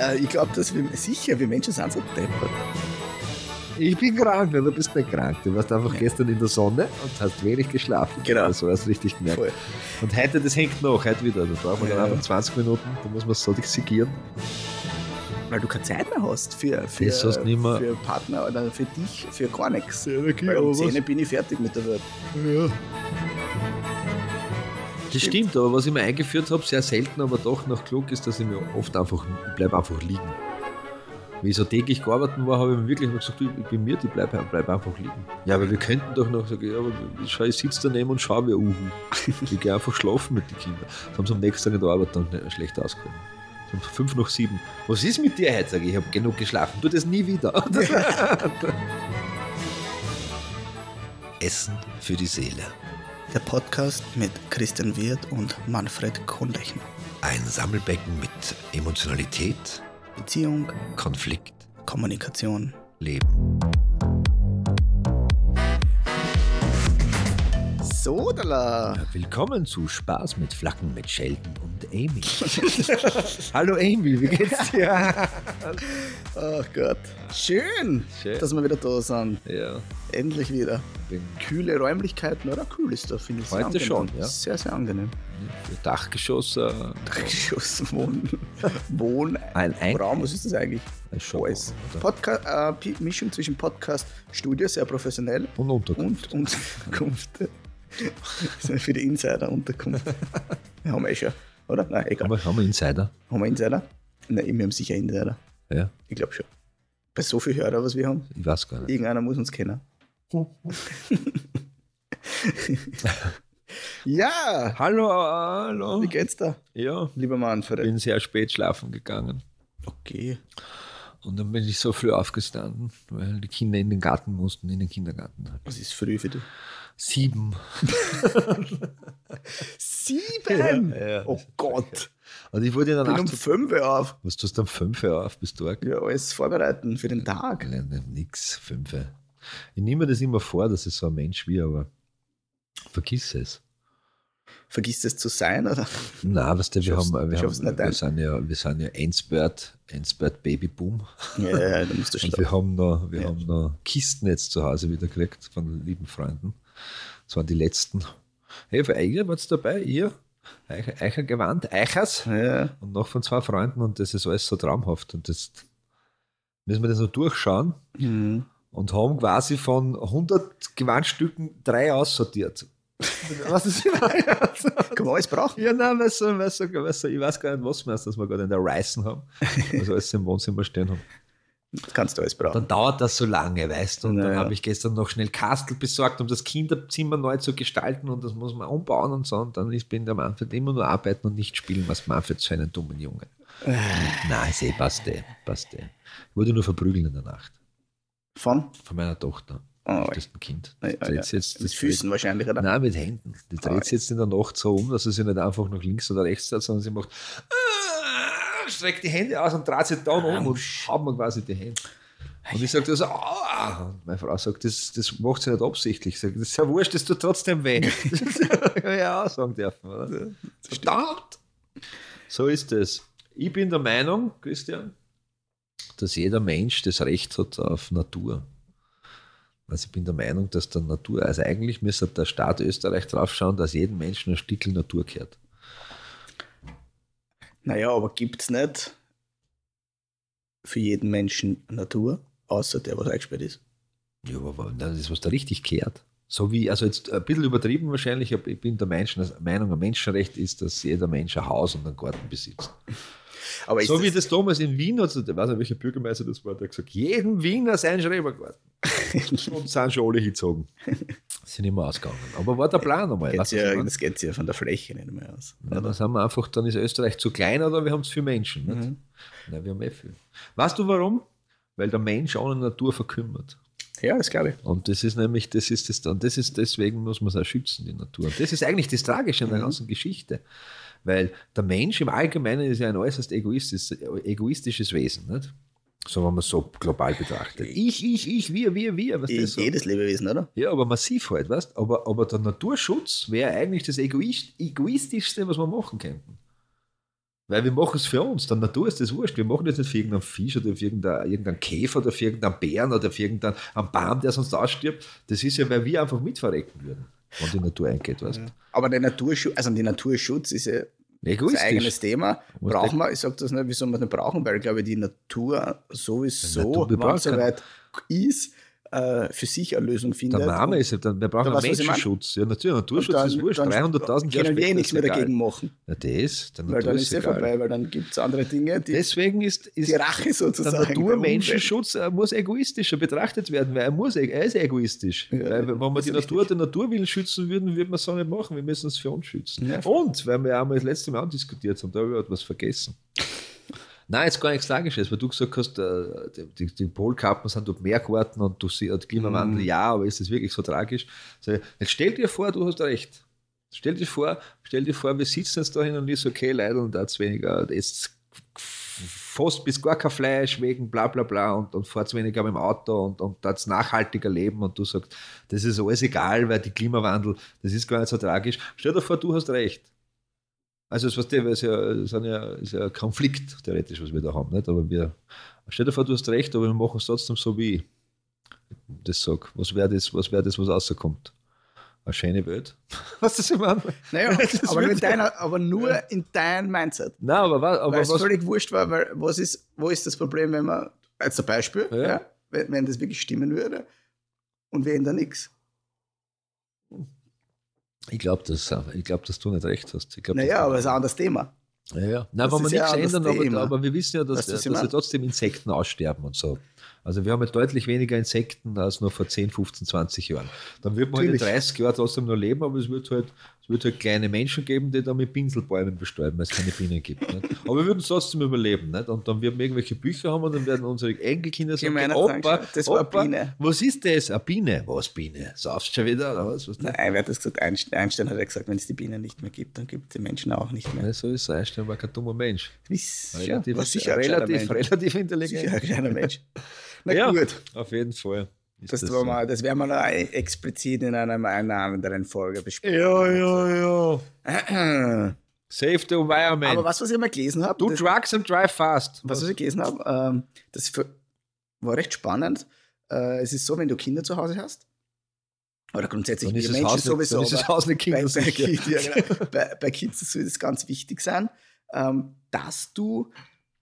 Äh, ich glaube, dass wir sicher, wir Menschen sind so deppert. Ich bin krank, ne? du bist nicht krank. Du warst einfach ja. gestern in der Sonne und hast wenig geschlafen. Genau. So hast du richtig gemerkt. Voll. Und heute, das hängt noch, heute wieder. Da brauchen wir ja. dann einfach 20 Minuten, da muss man so dixigieren. Weil du keine Zeit mehr hast für, für, für Partner oder für dich, für gar nichts. Ja, okay, Weil um 10 bin ich fertig mit der Welt. Ja. Das stimmt, aber was ich mir eingeführt habe, sehr selten, aber doch noch klug ist, dass ich mir oft einfach, ich bleibe einfach liegen. Wie ich so täglich gearbeitet war, habe ich mir wirklich gesagt, du, ich bin mir, ich bleibe bleib einfach liegen. Ja, aber wir könnten doch noch sagen, ja, aber ich, ich sitze daneben und schaue wie Uhu. Ich gehe einfach schlafen mit den Kindern. Das haben sie am nächsten Tag in der Arbeit dann schlecht ausgehalten. Fünf nach sieben. Was ist mit dir heute? Sag ich, ich habe genug geschlafen. Tu das nie wieder. Essen für die Seele. Der Podcast mit Christian Wirth und Manfred Kohnlechner. Ein Sammelbecken mit Emotionalität, Beziehung, Konflikt, Kommunikation, Leben. Sodala. Willkommen zu Spaß mit Flacken mit Sheldon und Amy. Hallo Amy, wie geht's dir? Ach Gott. Schön, Schön, dass wir wieder da sind. Ja. Endlich wieder. Bin Kühle Räumlichkeiten, oder? Kühl ist da, finde ich. Heute angenehm. schon, ja. Sehr, sehr angenehm. Dachgeschoss. Äh, Dachgeschoss, Wohn, Wohn ein, ein Raum, was ist das eigentlich? Ein Showhaus. Podca äh, Mischung zwischen Podcast, Studio, sehr professionell. Und Unterkunft. Und Unterkunft. für die Insider-Unterkunft. haben wir eh schon, oder? Nein, egal. Aber haben wir Insider? Haben wir Insider? Nein, wir haben sicher Insider. Ja. Ich glaube schon. Bei so viel Hörer, was wir haben. Ich weiß gar nicht. Irgendeiner muss uns kennen. ja! Hallo, hallo. Wie geht's da? Ja. Lieber Manfred. Ich bin sehr spät schlafen gegangen. Okay. Und dann bin ich so früh aufgestanden, weil die Kinder in den Garten mussten, in den Kindergarten. Was ist früh für dich? Sieben. Sieben? Ja, ja. Oh Gott. Und ich wurde dann bin um fünf auf. Was tust du um fünf auf? Bist du Ja, alles vorbereiten für den Tag. Nein, nein, nix, fünf. Ich nehme mir das immer vor, dass ich so ein Mensch wie, aber vergiss es. Vergiss es zu sein, oder? Nein, weißt du, wir, haben, wir, haben, wir, sind ja, wir sind ja Endspurt, Endspurt Babyboom. Ja, ja, da musst du Und wir haben noch, wir ja. haben noch Kisten jetzt zu Hause wieder gekriegt von lieben Freunden. Das waren die letzten. Hey, für euch wart dabei, ihr? Eicher, Eicher Gewand, Eichers ja. und noch von zwei Freunden und das ist alles so traumhaft. Und das müssen wir das noch durchschauen mhm. und haben quasi von 100 Gewandstücken drei aussortiert. was ist Kann man alles brauchen? Ja, nein, weißt du, weißt du, weißt du, ich weiß gar nicht, was wir dass wir gerade in der Ryzen haben. Also alles im Wohnzimmer stehen haben. Das kannst du alles brauchen. Dann dauert das so lange, weißt du. Und naja. dann habe ich gestern noch schnell Kastel besorgt, um das Kinderzimmer neu zu gestalten und das muss man umbauen und so. Und dann ist, bin der Manfred immer nur arbeiten und nicht spielen, was Manfred zu einen dummen Jungen. Äh. Nein, ich sehe, passt eh, passt eh. Ich wurde nur verprügeln in der Nacht. Von? Von meiner Tochter. Oh, das ist ein Kind. Ja, ja, jetzt, mit das Füßen wahrscheinlich, oder? Nein, mit Händen. Die dreht oh. sich jetzt in der Nacht so um, dass sie sich nicht einfach nach links oder rechts setzt, sondern sie macht, äh, streckt die Hände aus und dreht sich dann um und haut mir quasi die Hände. Und ich sage so, oh. und meine Frau sagt, das, das macht sie nicht absichtlich. Ich sage, das ist ja wurscht, das tut trotzdem weh. das kann ich auch sagen dürfen. Oder? Verdammt! So ist es. Ich bin der Meinung, Christian, dass jeder Mensch das Recht hat auf Natur. Also ich bin der Meinung, dass der Natur, also eigentlich müsste der Staat Österreich drauf schauen, dass jedem Menschen ein Stückchen Natur gehört. Naja, aber gibt es nicht für jeden Menschen Natur, außer der, was eingesperrt ist? Ja, aber das ist, was da richtig kehrt. So wie, also jetzt ein bisschen übertrieben wahrscheinlich, aber ich bin der Menschen, Meinung, ein Menschenrecht ist, dass jeder Mensch ein Haus und einen Garten besitzt. Aber so wie das damals in Wien hat, ich weiß nicht, welcher Bürgermeister das war, der hat gesagt, jeden Wiener sein Schrebergarten. und sind schon alle hingezogen. Sind immer ausgegangen. Aber war der Plan einmal. Geht's ja, das geht ja von der Fläche nicht mehr aus. Ja, dann sind wir einfach, dann ist Österreich zu klein oder wir haben zu viele Menschen. Nicht? Mhm. Nein, wir haben eh viel. Weißt du warum? Weil der Mensch ohne Natur verkümmert. Ja, das glaube ich. Und das ist nämlich, das ist das, und das ist deswegen muss man es auch schützen, die Natur. Und das ist eigentlich das Tragische an der mhm. ganzen Geschichte. Weil der Mensch im Allgemeinen ist ja ein äußerst egoistisches, egoistisches Wesen. Nicht? So, wenn man es so global betrachtet. Ich, ich, ich, wir, wir, wir. Was das Jedes so? Lebewesen, oder? Ja, aber massiv halt, weißt aber, aber der Naturschutz wäre eigentlich das Egoist, Egoistischste, was wir machen könnten. Weil wir machen es für uns. Der Natur ist das wurscht. Wir machen das nicht für irgendeinen Fisch oder für irgendeinen, irgendeinen Käfer oder für irgendeinen Bären oder für irgendeinen einen Baum, der sonst ausstirbt. Das ist ja, weil wir einfach mitverrecken würden, wenn die Natur eingeht. Weißt? Ja. Aber der Naturschutz, also der Naturschutz ist ja Egoistisch. ein eigenes Thema. Brauchen wir, ich sage das nicht, wieso wir es nicht brauchen, weil ich glaube, die Natur sowieso, wenn es soweit ist, äh, für sich eine Lösung findet. Der Name ist ja, dann, wir brauchen einen? Menschenschutz. Ja, natürlich, Naturschutz dann- ist wurscht. dann 300.000 können wir eh nichts mehr egal. dagegen machen. Ja, das, der Weil Natur dann ist es eh vorbei, weil dann gibt es andere Dinge, die, Deswegen ist, ist die Rache sozusagen. der. Naturmenschenschutz äh, muss egoistischer betrachtet werden, weil er, muss, er ist egoistisch. Ja, weil, wenn wir die Natur der Naturwillen schützen würden, würden wir es so nicht machen. Wir müssen es für uns schützen. Ja. Und, weil wir ja einmal das letzte Mal diskutiert haben, da habe ich etwas vergessen. Nein, jetzt gar nichts Tragisches, weil du gesagt hast, äh, die, die, Polkappen sind dort Meergarten und du siehst Klimawandel, Mhm. ja, aber ist das wirklich so tragisch? So, Jetzt stell dir vor, du hast recht. Stell dir vor, stell dir vor, wir sitzen jetzt da hin und ist okay, Leute, und da weniger, jetzt fast bis gar kein Fleisch wegen bla bla bla und, und fahrt weniger mit dem Auto und, und da nachhaltiger leben und du sagst, das ist alles egal, weil die Klimawandel, das ist gar nicht so tragisch. Stell dir vor, du hast recht. Also es, was der, ist ja, es ist ja, ist ja ein Konflikt, theoretisch, was wir da haben. Nicht? Aber wir, stell dir vor, du hast recht, aber wir machen es trotzdem so, wie ich das sage. Was wäre das, was, wär das, was rauskommt? Eine schöne Welt. Was das immer Naja, Das aber, nur in deiner, aber nur in deinem Mindset. Nein, aber, was, aber Weil es völlig wurscht war, weil was ist, wo ist das Problem, wenn man, als ein Beispiel, Ja. ja. wenn, wenn das wirklich stimmen würde und wir ändern nichts. Ich glaube, dass, ich glaub, dass du nicht recht hast. Glaub, Naja, aber es ist ein anderes Thema. Ja, ja. Nein, Das wenn wir nichts das ändern, aber, aber wir wissen ja, dass, Weißt du, dass ja trotzdem Insekten aussterben und so. Also wir haben ja deutlich weniger Insekten als noch vor 10, 15, 20 Jahren. Dann wird man halt in Natürlich. 30 Jahren trotzdem noch leben, aber es wird halt, es wird halt kleine Menschen geben, die da mit Pinselbäumen bestäuben, weil es keine Bienen gibt. Nicht? Aber wir würden es trotzdem überleben. Nicht? Und dann werden wir irgendwelche Bücher haben und dann werden unsere Enkelkinder sagen, meiner Opa. Das war Opa, Biene. was ist das? Eine Biene? Was Biene? Saufst du schon wieder? Oder was? was Nein, wer hat das gesagt? Einstein, Einstein hat ja gesagt, wenn es die Bienen nicht mehr gibt, dann gibt es die Menschen auch nicht mehr. Ja, so ist es. Einstein war kein dummer Mensch. Wiss, Relativ, ja, sicher relativ, relativ intelligent. Sicher ein kleiner Mensch. Na Ja. gut, Auf jeden Fall. Das, das so. das werden wir noch explizit in einer, einer anderen Folge besprechen. Ja, ja, ja. Save the environment. Aber was, was ich mal gelesen habe, Do das, drugs and drive fast. was, was ich gelesen habe, ähm, das für- war recht spannend. Äh, es ist so, wenn du Kinder zu Hause hast, oder grundsätzlich wir Menschen Haus nicht, sowieso, dann ist Haus nicht bei, bei, kindersicher. Kind, ja, genau. bei, bei Kids soll das ganz wichtig sein, ähm, dass du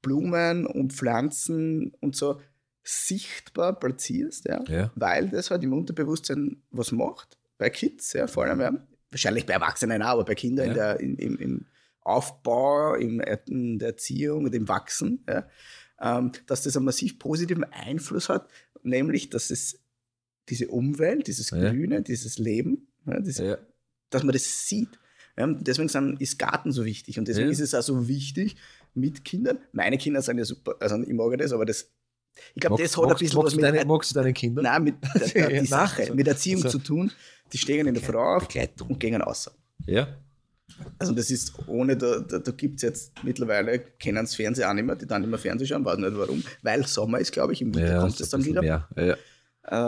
Blumen und Pflanzen und so sichtbar platzierst, ja, Ja. weil das halt im Unterbewusstsein was macht, bei Kids, ja, vor allem, ja, wahrscheinlich bei Erwachsenen auch, aber bei Kindern in der, in, im, im Aufbau, im, in der Erziehung und im Wachsen, ähm, dass das einen massiv positiven Einfluss hat, nämlich, dass es diese Umwelt, dieses. Grüne, dieses Leben, diese, dass man das sieht. Deswegen sind, ist Garten so wichtig und deswegen ist es auch so wichtig mit Kindern. Meine Kinder sind ja super, also ich mag das, aber das, ich glaube, das hat ein bisschen was mit, deine, magst du deine Kinder? nein, mit der, die Ja, Sache, also- mit Erziehung also- zu tun. Die stehen in der Frau auf Begleitung. und gehen außer. Ja. Also das ist ohne, da, da, da gibt es jetzt mittlerweile, kennen das Fernsehen auch nicht mehr, die dann immer Fernsehen schauen, weiß nicht warum, weil Sommer ist, glaube ich, im Winter ja kommt es dann wieder. Mehr. Ja.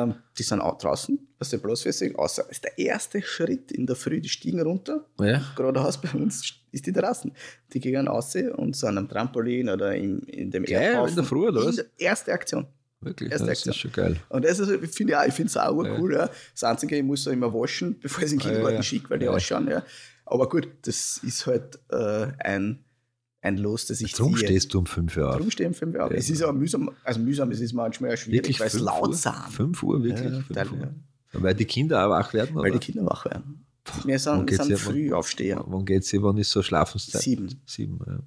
Ähm, die sind auch draußen, was der bloß festig, außer ist der erste Schritt in der Früh, die stiegen runter, Ja. geradeaus bei uns ist die draußen. Die gehen raus und sind am Trampolin oder im, in dem Geil, Erdhaufen. in der Früh, oder was? Erste Aktion. Wirklich, Erste das Aktion. ist schon geil. Und das ist, ich finde ja, ich finde es auch Ja. cool. Ja. Das Einzige, ich muss da immer waschen, bevor ich es in den Ja, Kindergarten ja. schicke, weil die Ja. ausschauen. Ja. Aber gut, das ist halt äh, ein, ein Los, das ich Darum ziehe. stehst du um 5 Uhr auf. Drum stehen fünf Jahre. Ja. Es ist auch mühsam, also mühsam, es ist manchmal ja schwierig, Wirklich weil es 5 laut Uhr? sind. 5 Uhr, wirklich? Ja, 5 Teil- Uhr. ja. Weil die Kinder auch wach werden? Weil oder? die Kinder wach werden. Wir Wann sind, geht's sind ja- Frühaufsteher. Wann geht sie, wann ist so Schlafenszeit? Sieben. Sieben, ja.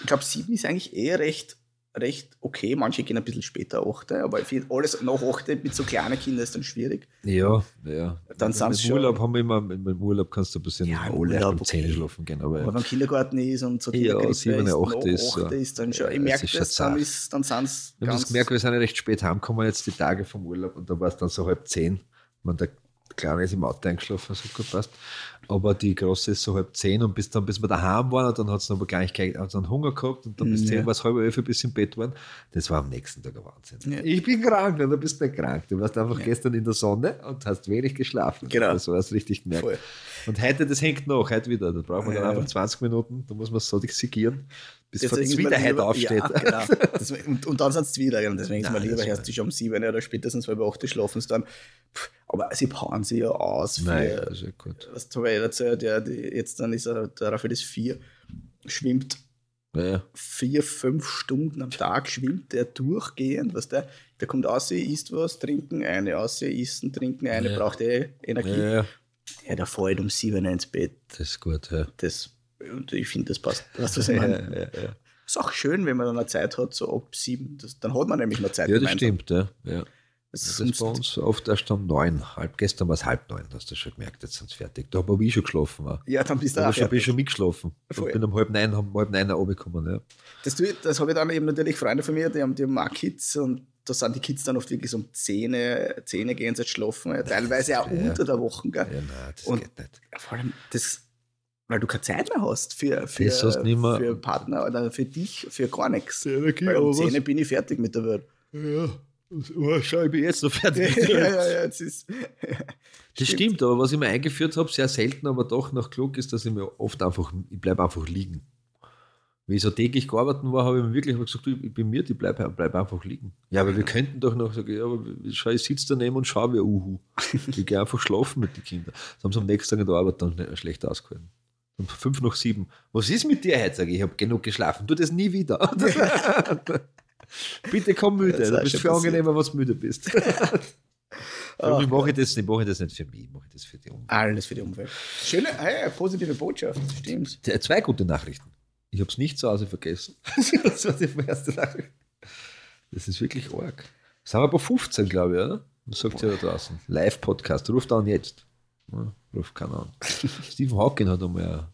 Ich glaube, sieben ist eigentlich eh recht, recht okay. Manche gehen ein bisschen später, achte, aber alles nach achte mit so kleinen Kindern ist dann schwierig. Ja, ja. Dann dem schon- Urlaub haben wir immer, mit dem Urlaub kannst du ein bisschen Ja, im alle Urlaub, um 10 okay. schlafen gehen. Aber, Aber wenn Kindergarten ist und so Ja, Kinderkrippe sieben, ist, acht nach ist dann schon, Ja, ich merke das, dann, ist, dann sind es wir haben das gemerkt, wir sind ja recht spät heimgekommen jetzt die Tage vom Urlaub und da war es dann so halb zehn. Man, der Kleine ist im Auto eingeschlafen, so gut passt. Aber die große ist so halb zehn und bis dann, bis wir daheim waren, und dann hat es aber gleich hat dann Hunger gehabt und dann bis Mhm, zehn ja. war es halb elf bis im Bett waren. Das war am nächsten Tag ein Wahnsinn. Ja. Ich bin krank, und du bist nicht krank. Du warst einfach gestern in der Sonne und hast wenig geschlafen. Genau. Das war es richtig gemerkt. Voll. Und heute, das hängt noch, heute wieder. Da braucht man dann Ja. einfach 20 Minuten, da muss man so sigieren, bis es ist wieder heute lieber- aufsteht. Ja, genau. Deswegen, und, und dann sind es wieder. Deswegen ist Nein, mir lieber, das erst dich um sieben oder spätestens halb acht schlafen sie dann. Pff, Aber sie paaren sie ja aus. Für, Nein, das ist ja gut. was der, die, jetzt dann ist er, der Raphael ist vier, schwimmt Ja, ja. vier, fünf Stunden am Tag, schwimmt der durchgehend, was der, der kommt aus, isst was, trinken eine, aus, essen, trinken eine, Ja. braucht eh Energie. ja, ja. Ja, der fällt um sieben ins Bett. Das ist gut. Ja. Das, und ich finde, das passt. Weißt du, was ich Ja, meine? ja, ja. Ist auch schön, wenn man dann eine Zeit hat, so ab sieben. Das, dann hat man nämlich noch Zeit. ja, das gemeinsam. stimmt. Ja. Ja. Das ist bei uns oft erst um neun. Halb, gestern war es halb neun, hast du schon gemerkt, jetzt sind sie fertig. Da habe ich schon geschlafen. Auch. ja, dann bist du Da auch ich schon, bin schon mitgeschlafen. Voll. Ich bin um halb neun, um halb neun runtergekommen. Ja. Das, das habe ich dann eben natürlich Freunde von mir, die haben, die haben auch Kids und da sind die Kids dann oft wirklich so um 10, 10 gehen sie schlafen, ja, teilweise auch Ja. unter der Woche. Gell? ja, nein, das Und- geht nicht. Vor allem das, weil du keine Zeit mehr hast für, für, für Partner oder für dich, für gar nichts. Energie, Weil um aber was- 10 bin ich fertig mit der Welt. Ja, oh, schau, ich bin jetzt noch fertig. ja, ja, ja, jetzt ist, Das stimmt, aber was ich mir eingeführt habe, sehr selten, aber doch noch klug ist, dass ich mir oft einfach, ich bleibe einfach liegen. Wie ich so täglich gearbeitet war, habe ich mir wirklich gesagt, du, ich bin mir, ich bleibe bleib einfach liegen. Ja, aber wir könnten doch noch sagen, ja, aber schau, ich sitze daneben und schaue wie Uhu. Ich gehe einfach schlafen mit den Kindern. Das haben sie am nächsten Tag in der Arbeit dann schlecht ausgehalten. Um fünf nach sieben. Was ist mit dir heute? Sag ich, ich habe genug geschlafen. Tu das nie wieder. Bitte komm müde. Das Du bist viel angenehmer, wenn du müde bist. Ach, ich mache das, nicht- mache ich das nicht für mich, ich mache das für die Umwelt. alles für die Umwelt. Schöne, ah ja, positive Botschaft, stimmt. Zwei- Zwei gute Nachrichten. Ich habe es nicht zu Hause vergessen. das war die erste Nachricht. Das ist wirklich arg. Sind wir bei 15, glaube ich, oder? Was sagt ihr da draußen? Live-Podcast. Ruft an jetzt. Ja, ruft keiner an. Stephen Hawking hat einmal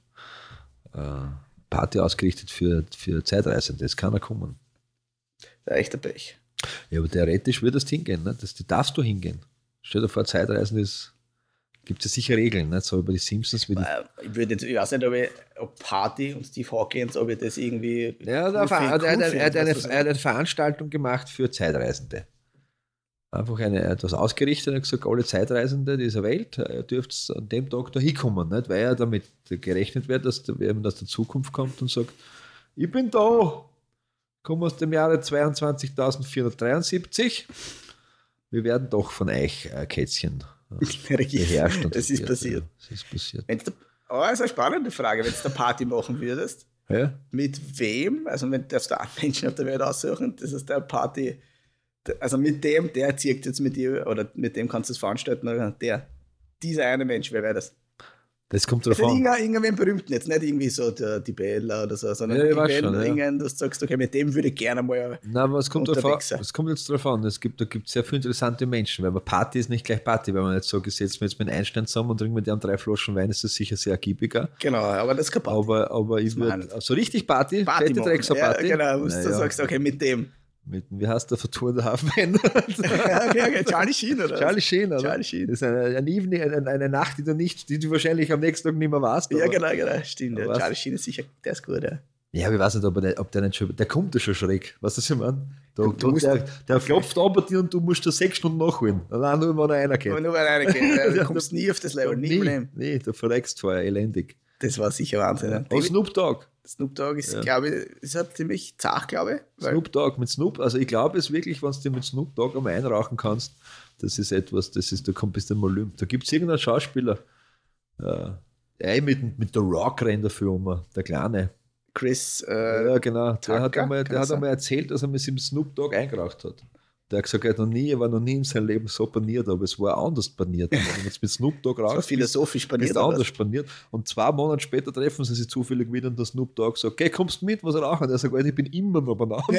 eine äh, Party ausgerichtet für, für Zeitreisende. Es kann er kommen. Der echte Pech. Ja, aber theoretisch würde das hingehen. Ne? Das, die darfst du hingehen. Stell dir vor, Zeitreisen ist. Gibt es ja sicher Regeln, nicht? so über die Simpsons wie die Äh, Ich, würde jetzt, ich weiß nicht, ob, ich, ob Party und Steve Hawkins, ob ich das irgendwie. Ja, cool er, hat eine, er, hat eine, er hat eine Veranstaltung gemacht für Zeitreisende. Einfach eine, etwas ausgerichtet und gesagt, alle Zeitreisende dieser Welt, äh, dürft an dem Tag da hinkommen, nicht? weil ja damit gerechnet wird, dass der, aus der Zukunft kommt und sagt, ich bin da, komme aus dem Jahre 22.473, wir werden doch von euch äh, Kätzchen äh, beherrscht. und Es ist passiert. Ja, es ist passiert. Wenn's da, oh, das ist eine spannende Frage. Wenn du eine Party machen würdest, Ja? mit wem, also wenn darfst du einen Menschen auf der Welt aussuchen, das ist der Party, also mit dem, der zieht jetzt mit dir oder mit dem kannst du es veranstalten, oder der, dieser eine Mensch, wer wäre das? Das kommt drauf an. irgendein, irgendwen berühmten, jetzt nicht irgendwie so der, die Bella oder so, sondern Ja, irgendwen, schon, ja. dass du sagst, okay, mit dem würde ich gerne mal. Na, aber es kommt, drauf an, es kommt jetzt darauf an. Es gibt, da gibt es sehr viele interessante Menschen, weil man Party ist nicht gleich Party, weil man nicht so gesetzt mit jetzt mit Einstein zusammen und trinken mit dem drei Flaschen Wein, ist das sicher sehr ergiebiger. Genau, aber das ist kein Party. Aber, aber ich machen wir würde, nicht. so richtig Party, Party fette machen. Drecksau-Party. Ja, genau, wo du Naja, sagst, okay, mit dem. Mit, wie heißt der Vertour der Hafen? ja, okay, okay, Charlie Sheen, oder? Charlie Sheen, oder? Charlie Sheen. Das ist eine, eine, Evening, eine, eine Nacht, die du nicht, die du wahrscheinlich am nächsten Tag nicht mehr warst. Ja, genau, genau, stimmt. Ja. Charlie Sheen ist sicher, der ist gut, ja. Ja, aber ich weiß nicht, ob, er nicht, ob der nicht schon, der kommt ja schon schräg. Weißt du, was ich meine? Da, Du musst- der, der klopft an bei dir und du musst da sechs Stunden nachholen. Allein nur, wenn er einer. Aber nur weil einer ja, du kommst nie auf das Level, nie im Leben. Nee, du verreckst vorher elendig. Das war sicher Wahnsinn. Ja. Oh, Snoop Dogg. Snoop Dogg ist, Ja. glaube ich, ist halt ziemlich zart, glaube ich. Snoop Dogg mit Snoop. Also ich glaube es wirklich, wenn du dir mit Snoop Dogg einmal einrauchen kannst, das ist etwas, das ist, da kommt bis dann Olymp. Da gibt es irgendeinen Schauspieler, äh, mit, mit der Rock rennt dafür um, der Kleine. Chris, äh, ja, genau. Der hat, Tucker, einmal, der das hat einmal erzählt, dass er mit dem Snoop Dogg eingeraucht hat. Der hat gesagt, er, hat noch nie, er war noch nie in seinem Leben so paniert, aber es war anders paniert. Wenn du jetzt mit Snoop Dogg war rauchst, philosophisch bist du anders spaniert. Und zwei Monate später treffen sie sich zufällig wieder und der Snoop Dogg sagt, okay, kommst mit, was rauchen? Und er sagt, ich bin immer noch banal.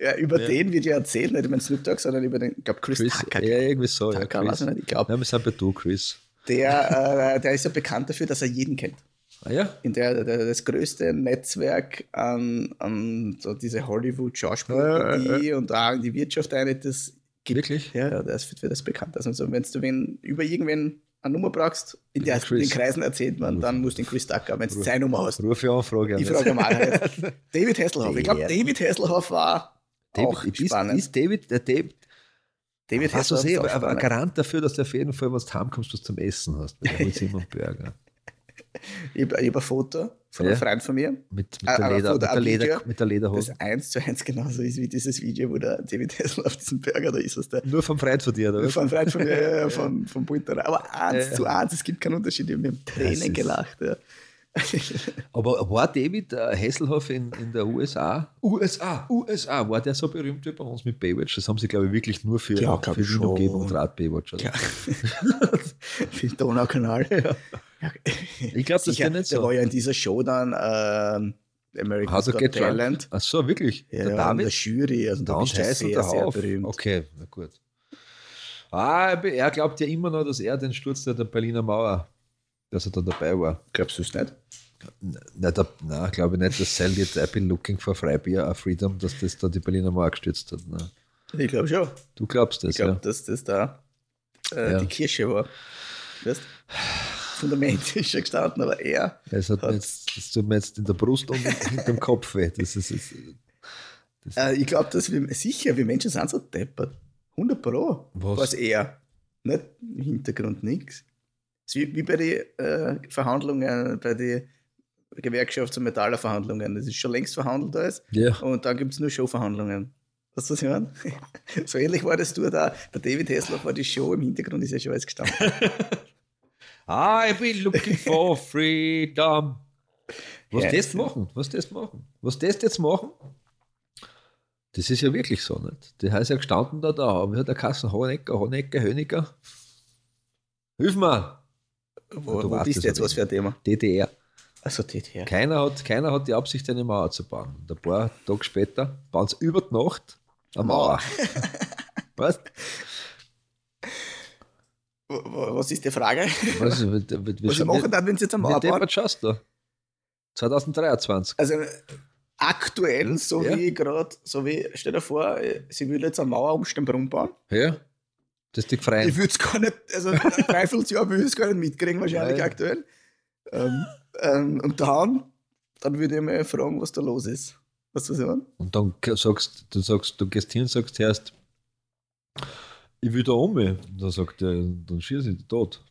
Ja, über Ja. den wird ja erzählt, nicht über den Snoop Dogg, sondern über den, ich glaube, Chris, Chris, Tucker. ja, irgendwie so. Ja, Tucker, weiß Chris. nicht, ich glaube, Ja, wir sind bei du, Chris. der, äh, der ist ja bekannt dafür, dass er jeden kennt. Ah ja? In der, der das größte Netzwerk an, an so diese Hollywood-Schauspieler Ja, ja, und auch in die Wirtschaft ein, das gibt. Wirklich? Ja, der ist für das bekannt. Also wenn du wen, über irgendwen eine Nummer brauchst, in der, den Kreisen erzählt man, dann musst du den Chris Tucker, wenn du seine Nummer hast. Rufe an, frage Ich frage mal. David Hasselhoff. Ich glaube, Der- David Hasselhoff war auch David, ist, spannend. ist David, der David, David hast du Hasselhoff ist auch aber ein. Garant dafür, dass du auf jeden Fall, wenn du heimkommst, was zum Essen hast. Immer einen Burger. Ich habe hab ein Foto von Ja. einem Freund von mir, Mit, mit, der, aber Leder, mit, der der, Leder, Video, mit der Lederhose. das eins zu eins genauso ist wie dieses Video, wo der David Hasselhoff auf diesem Burger da ist, was der Nur vom Freund von dir, oder? von einem Freund von mir, ja, ja, von, von Bunter. Aber eins Ja. zu eins, es gibt keinen Unterschied. Wir haben Tränen gelacht. Ja. Aber war David äh, Hasselhoff in, in der USA? USA, USA, war der so berühmt wie bei uns mit Baywatch? Das haben sie, glaube ich, wirklich nur für, Ja, für. Umgebung und Rad Baywatch. Oder? Ja. Für den Donaukanal. Ja. Ich glaube, das ist ja nicht Der so. war ja in dieser Show dann ähm, American to Got? Talent. Ach so, wirklich? Ja, der in David? der Jury. Also da heiß und sehr, der sehr berühmt. Okay, na gut. Ah, er glaubt ja immer noch, dass er den Sturz der, der Berliner Mauer, dass er da dabei war. Glaubst du es nicht? Nein, da, nein glaube ich nicht, dass Sell jetzt I've been looking for Freibier, a Freedom, dass das da die Berliner Mauer gestürzt hat. Nein. Ich glaube schon. Du glaubst das, Ich glaube, ja. dass das da äh, Ja. die Kirsche war. Weißt? Das Fundament ist schon gestanden, aber er. Es hat hat- jetzt, das tut mir jetzt in der Brust und hinterm Kopf weh. Das ist, ist, Äh, ich glaube, dass wir sicher, wir Menschen sind so deppert. 100 Pro. Was? Was er. Nicht im Hintergrund nichts. Wie, wie bei den äh, Verhandlungen, bei den Gewerkschafts- und Metallerverhandlungen. Das ist schon längst verhandelt alles. ja. Und dann gibt es nur Showverhandlungen. Weißt du, ich meine? so ähnlich war das du da. Bei David Hasselhoff war die Show, im Hintergrund ist ja schon alles gestanden. I've been looking for freedom. Was Ja, das so. machen? Was das machen? Was das jetzt machen? Das ist ja wirklich so, nicht? Der heißt ja gestanden da, da, aber hat der Kassen Honecker, Honecker, Höniger. Hilf mir! Wo, Du wo weißt bist jetzt was für ein Thema? DDR. Also, DDR. Keiner hat, keiner hat die Absicht, eine Mauer zu bauen. Und ein paar Tage später bauen sie über die Nacht eine Mauer. Was? Was ist die Frage? Was, wie, wie, wie, Was sie machen dann, wenn sie jetzt am deppert schaust du? 2023. Also aktuell, so Ja. wie gerade, so wie, stell dir vor, sie will jetzt eine Mauer um Steinbrunn bauen. Ja? Das ist die Ich Freien. würde es gar nicht, also ein Dreivierteljahr würde ich es gar nicht mitkriegen, wahrscheinlich Nein. aktuell. Ähm, ähm, und dann, dann würde ich mal fragen, was da los ist. Weißt du, was ich meine? Und dann sagst du, sagst, du gehst hin und sagst erst, ich will da um. Dann sagt er, dann schieße ich tot.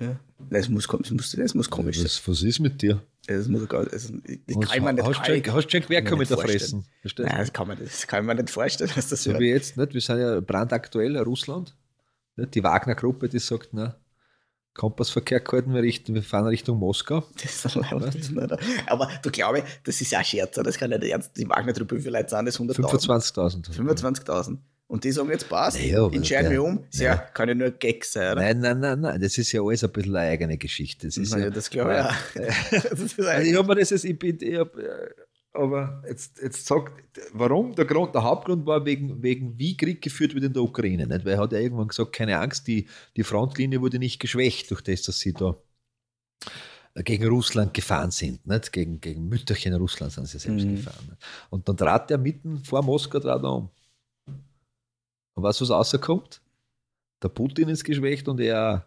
Ja. Das muss, das muss, das muss komisch sein. Was, was ist mit dir? Das muss gar, also, ich Hast, kann mir nicht, hast, du- hast du schon ich mit mir der nicht Fressen? Verstehst du? Nein, das kann, man, das kann man nicht vorstellen, dass das So wie jetzt, nicht? wir sind ja brandaktuell in Russland. Nicht? Die Wagner-Gruppe, die sagt, na, Kompassverkehr gehalten, wir, richten, wir fahren Richtung Moskau. Das ist leider oder? Aber du glaube, das ist ja ein Scherz, das kann nicht ernst. Die Wagner-Truppe, wie viele Leute sind das? 100.000? 25.000. 25.000. Und die sagen jetzt, passt, Naja, entscheiden wir um. Ja, ja. kann ja nur Gag sein, oder? Nein, nein, nein, nein, das ist ja alles ein bisschen eine eigene Geschichte. Das ist Naja, ja, das glaube ich. Das ist Also ich habe mir das jetzt, ich bin, ich hab, äh, aber jetzt, jetzt sagt, warum? Der, Grund, der Hauptgrund war wegen, wegen, wie Krieg geführt wird in der Ukraine. Nicht? Weil er hat ja irgendwann gesagt, keine Angst, die, die Frontlinie wurde nicht geschwächt durch das, dass sie da gegen Russland gefahren sind. Nicht? Gegen, gegen Mütterchen Russland sind sie selbst Mhm. gefahren. Nicht? Und dann trat er mitten vor Moskau trat er um. Und weißt du, was rauskommt? Der Putin ist geschwächt und er.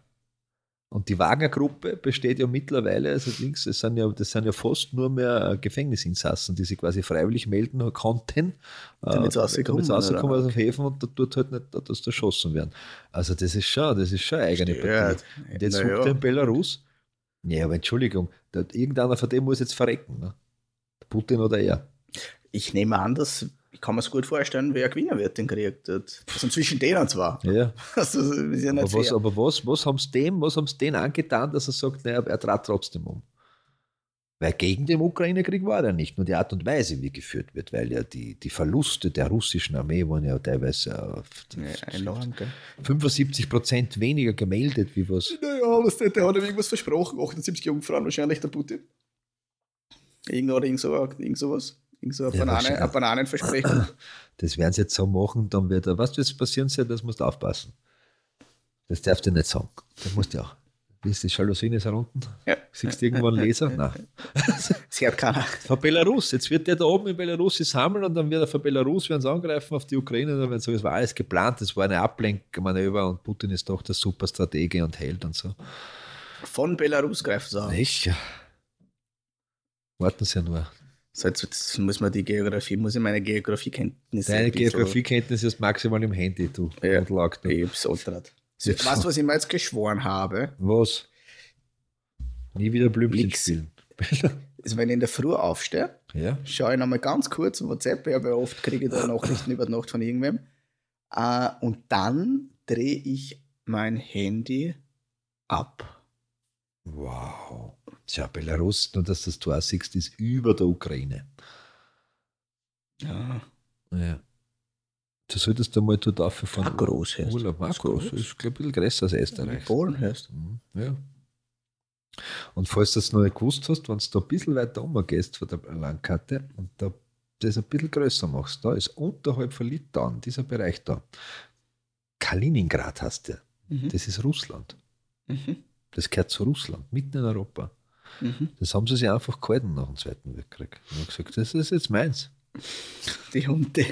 Und die Wagner-Gruppe besteht ja mittlerweile, also links, es sind ja, das sind ja fast nur mehr Gefängnisinsassen, die sich quasi freiwillig melden konnten, Damit sie äh, damit sie rauskommen oder? aus dem Häfen und da tut halt nicht, dass da erschossen werden. Also das ist schon, das ist schon eine eigene Stört. Partie. Und jetzt sucht er in Belarus. Ja, aber Entschuldigung, irgendeiner von dem muss jetzt verrecken. Ne? Putin oder er. Ich nehme an, dass ich kann mir es gut vorstellen, wer gewinnen wird den Krieg. dort. Also zwischen denen zwar. Ja. Also, ja nicht Aber was, aber was, was haben sie dem, was haben sie denen angetan, dass er sagt, naja, er trat trotzdem um? Weil gegen den Ukraine-Krieg war er nicht, nur die Art und Weise, wie geführt wird, weil ja die, die Verluste der russischen Armee waren ja teilweise auf Ja, enorm, gell? 75 Prozent weniger gemeldet, wie was. Naja, aber der, der hat ihm irgendwas versprochen. 78 Jungfrauen wahrscheinlich, der Putin. Irgend oder irgend, so, irgend sowas. Irgend so eine, Ja, Banane, eine Bananenversprechen. Das werden sie jetzt so machen, dann wird er, was wird passieren sein, das musst du aufpassen. Das darfst du nicht sagen. Das musst du auch. Wie ist das? Jalousien ist unten? Ja. Siehst du irgendwo einen Laser? Nein. Sie hat keiner. Von Belarus. Jetzt wird der da oben in Belarus sammeln und dann wird er von Belarus werden sie angreifen auf die Ukraine. Und dann werden sie sagen, es war alles geplant, es war eine Ablenkmanöver und Putin ist doch der Superstratege und Held und so. Von Belarus greifen sie an. Ja. Warten Sie ja nur. So, jetzt, jetzt muss man die Geografie, muss ich meine Geografiekenntnisse. Deine ein bisschen- Geografiekenntnis ist maximal im Handy, du. Ja. Und lag. Ich hab's. Weißt du, was ich mir jetzt geschworen habe? Was? Nie wieder Blümchen Nix. spielen. Also, wenn ich in der Früh aufstehe, ja? schaue ich nochmal ganz kurz WhatsApp, ich habe ja oft kriege ich da Nachrichten über die Nacht von irgendwem. Äh, und dann drehe ich mein Handy ab. Wow. Tja, Belarus, nur dass das du auch siehst, ist über der Ukraine. Ja. Ja. Du solltest einmal dort auffahren. Groß heißt. Urlaub. Auch Ist glaube ich, ein bisschen größer als Österreich. Polen heißt. Mhm, Ja. Und falls du das noch nicht gewusst hast, wenn du da ein bisschen weiter um gehst von der Landkarte und da das ein bisschen größer machst, da ist unterhalb von Litauen, dieser Bereich da, Kaliningrad heißt der. Mhm. Das ist Russland. Mhm. Das gehört zu Russland, mitten in Europa. Mhm. Das haben sie sich einfach gehalten nach dem Zweiten Weltkrieg. Und haben gesagt, das ist jetzt meins. Die Hunde.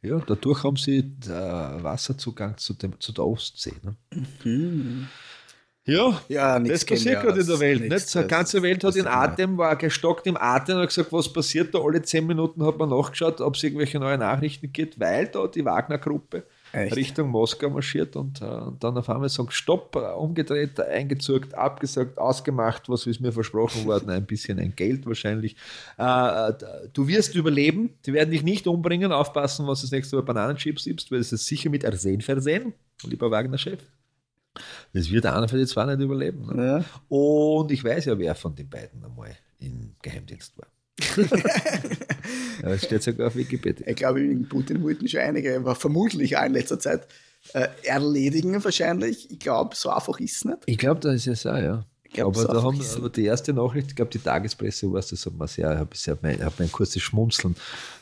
Ja, dadurch haben sie äh, Wasserzugang zu, dem, zu der Ostsee. Ne? Mhm. Ja, Ja, das passiert gerade in der Welt. Nicht? Die ganze Welt hat in Atem, war gestockt im Atem und hat gesagt, was passiert da? Alle zehn Minuten hat man nachgeschaut, ob es irgendwelche neue Nachrichten gibt, weil da die Wagner-Gruppe Echt? Richtung Moskau marschiert und, äh, und dann auf einmal sagen, stopp, umgedreht, eingezogen, abgesagt, ausgemacht, was ist mir versprochen worden, ein bisschen ein Geld wahrscheinlich. Äh, äh, du wirst überleben, die werden dich nicht umbringen, aufpassen, was du das nächste Mal Bananenchips gibst, weil es ist sicher mit Arsen versehen, lieber Wagner-Chef. Das wird einer für die zwei nicht überleben. Ne? Ja. Und ich weiß ja, wer von den beiden einmal im Geheimdienst war. Ja, das steht sogar auf Wikipedia. Ich glaube, Putin wollten schon einige, aber vermutlich auch in letzter Zeit äh, erledigen wahrscheinlich. Ich glaube, so einfach ist es nicht. Ich glaube, da ist es auch, ja. Glaub, aber so da haben, es aber die erste Nachricht, ich glaube, die Tagespresse war es, das hat man sehr, ich habe hab mein, hab mein kurzes Schmunzeln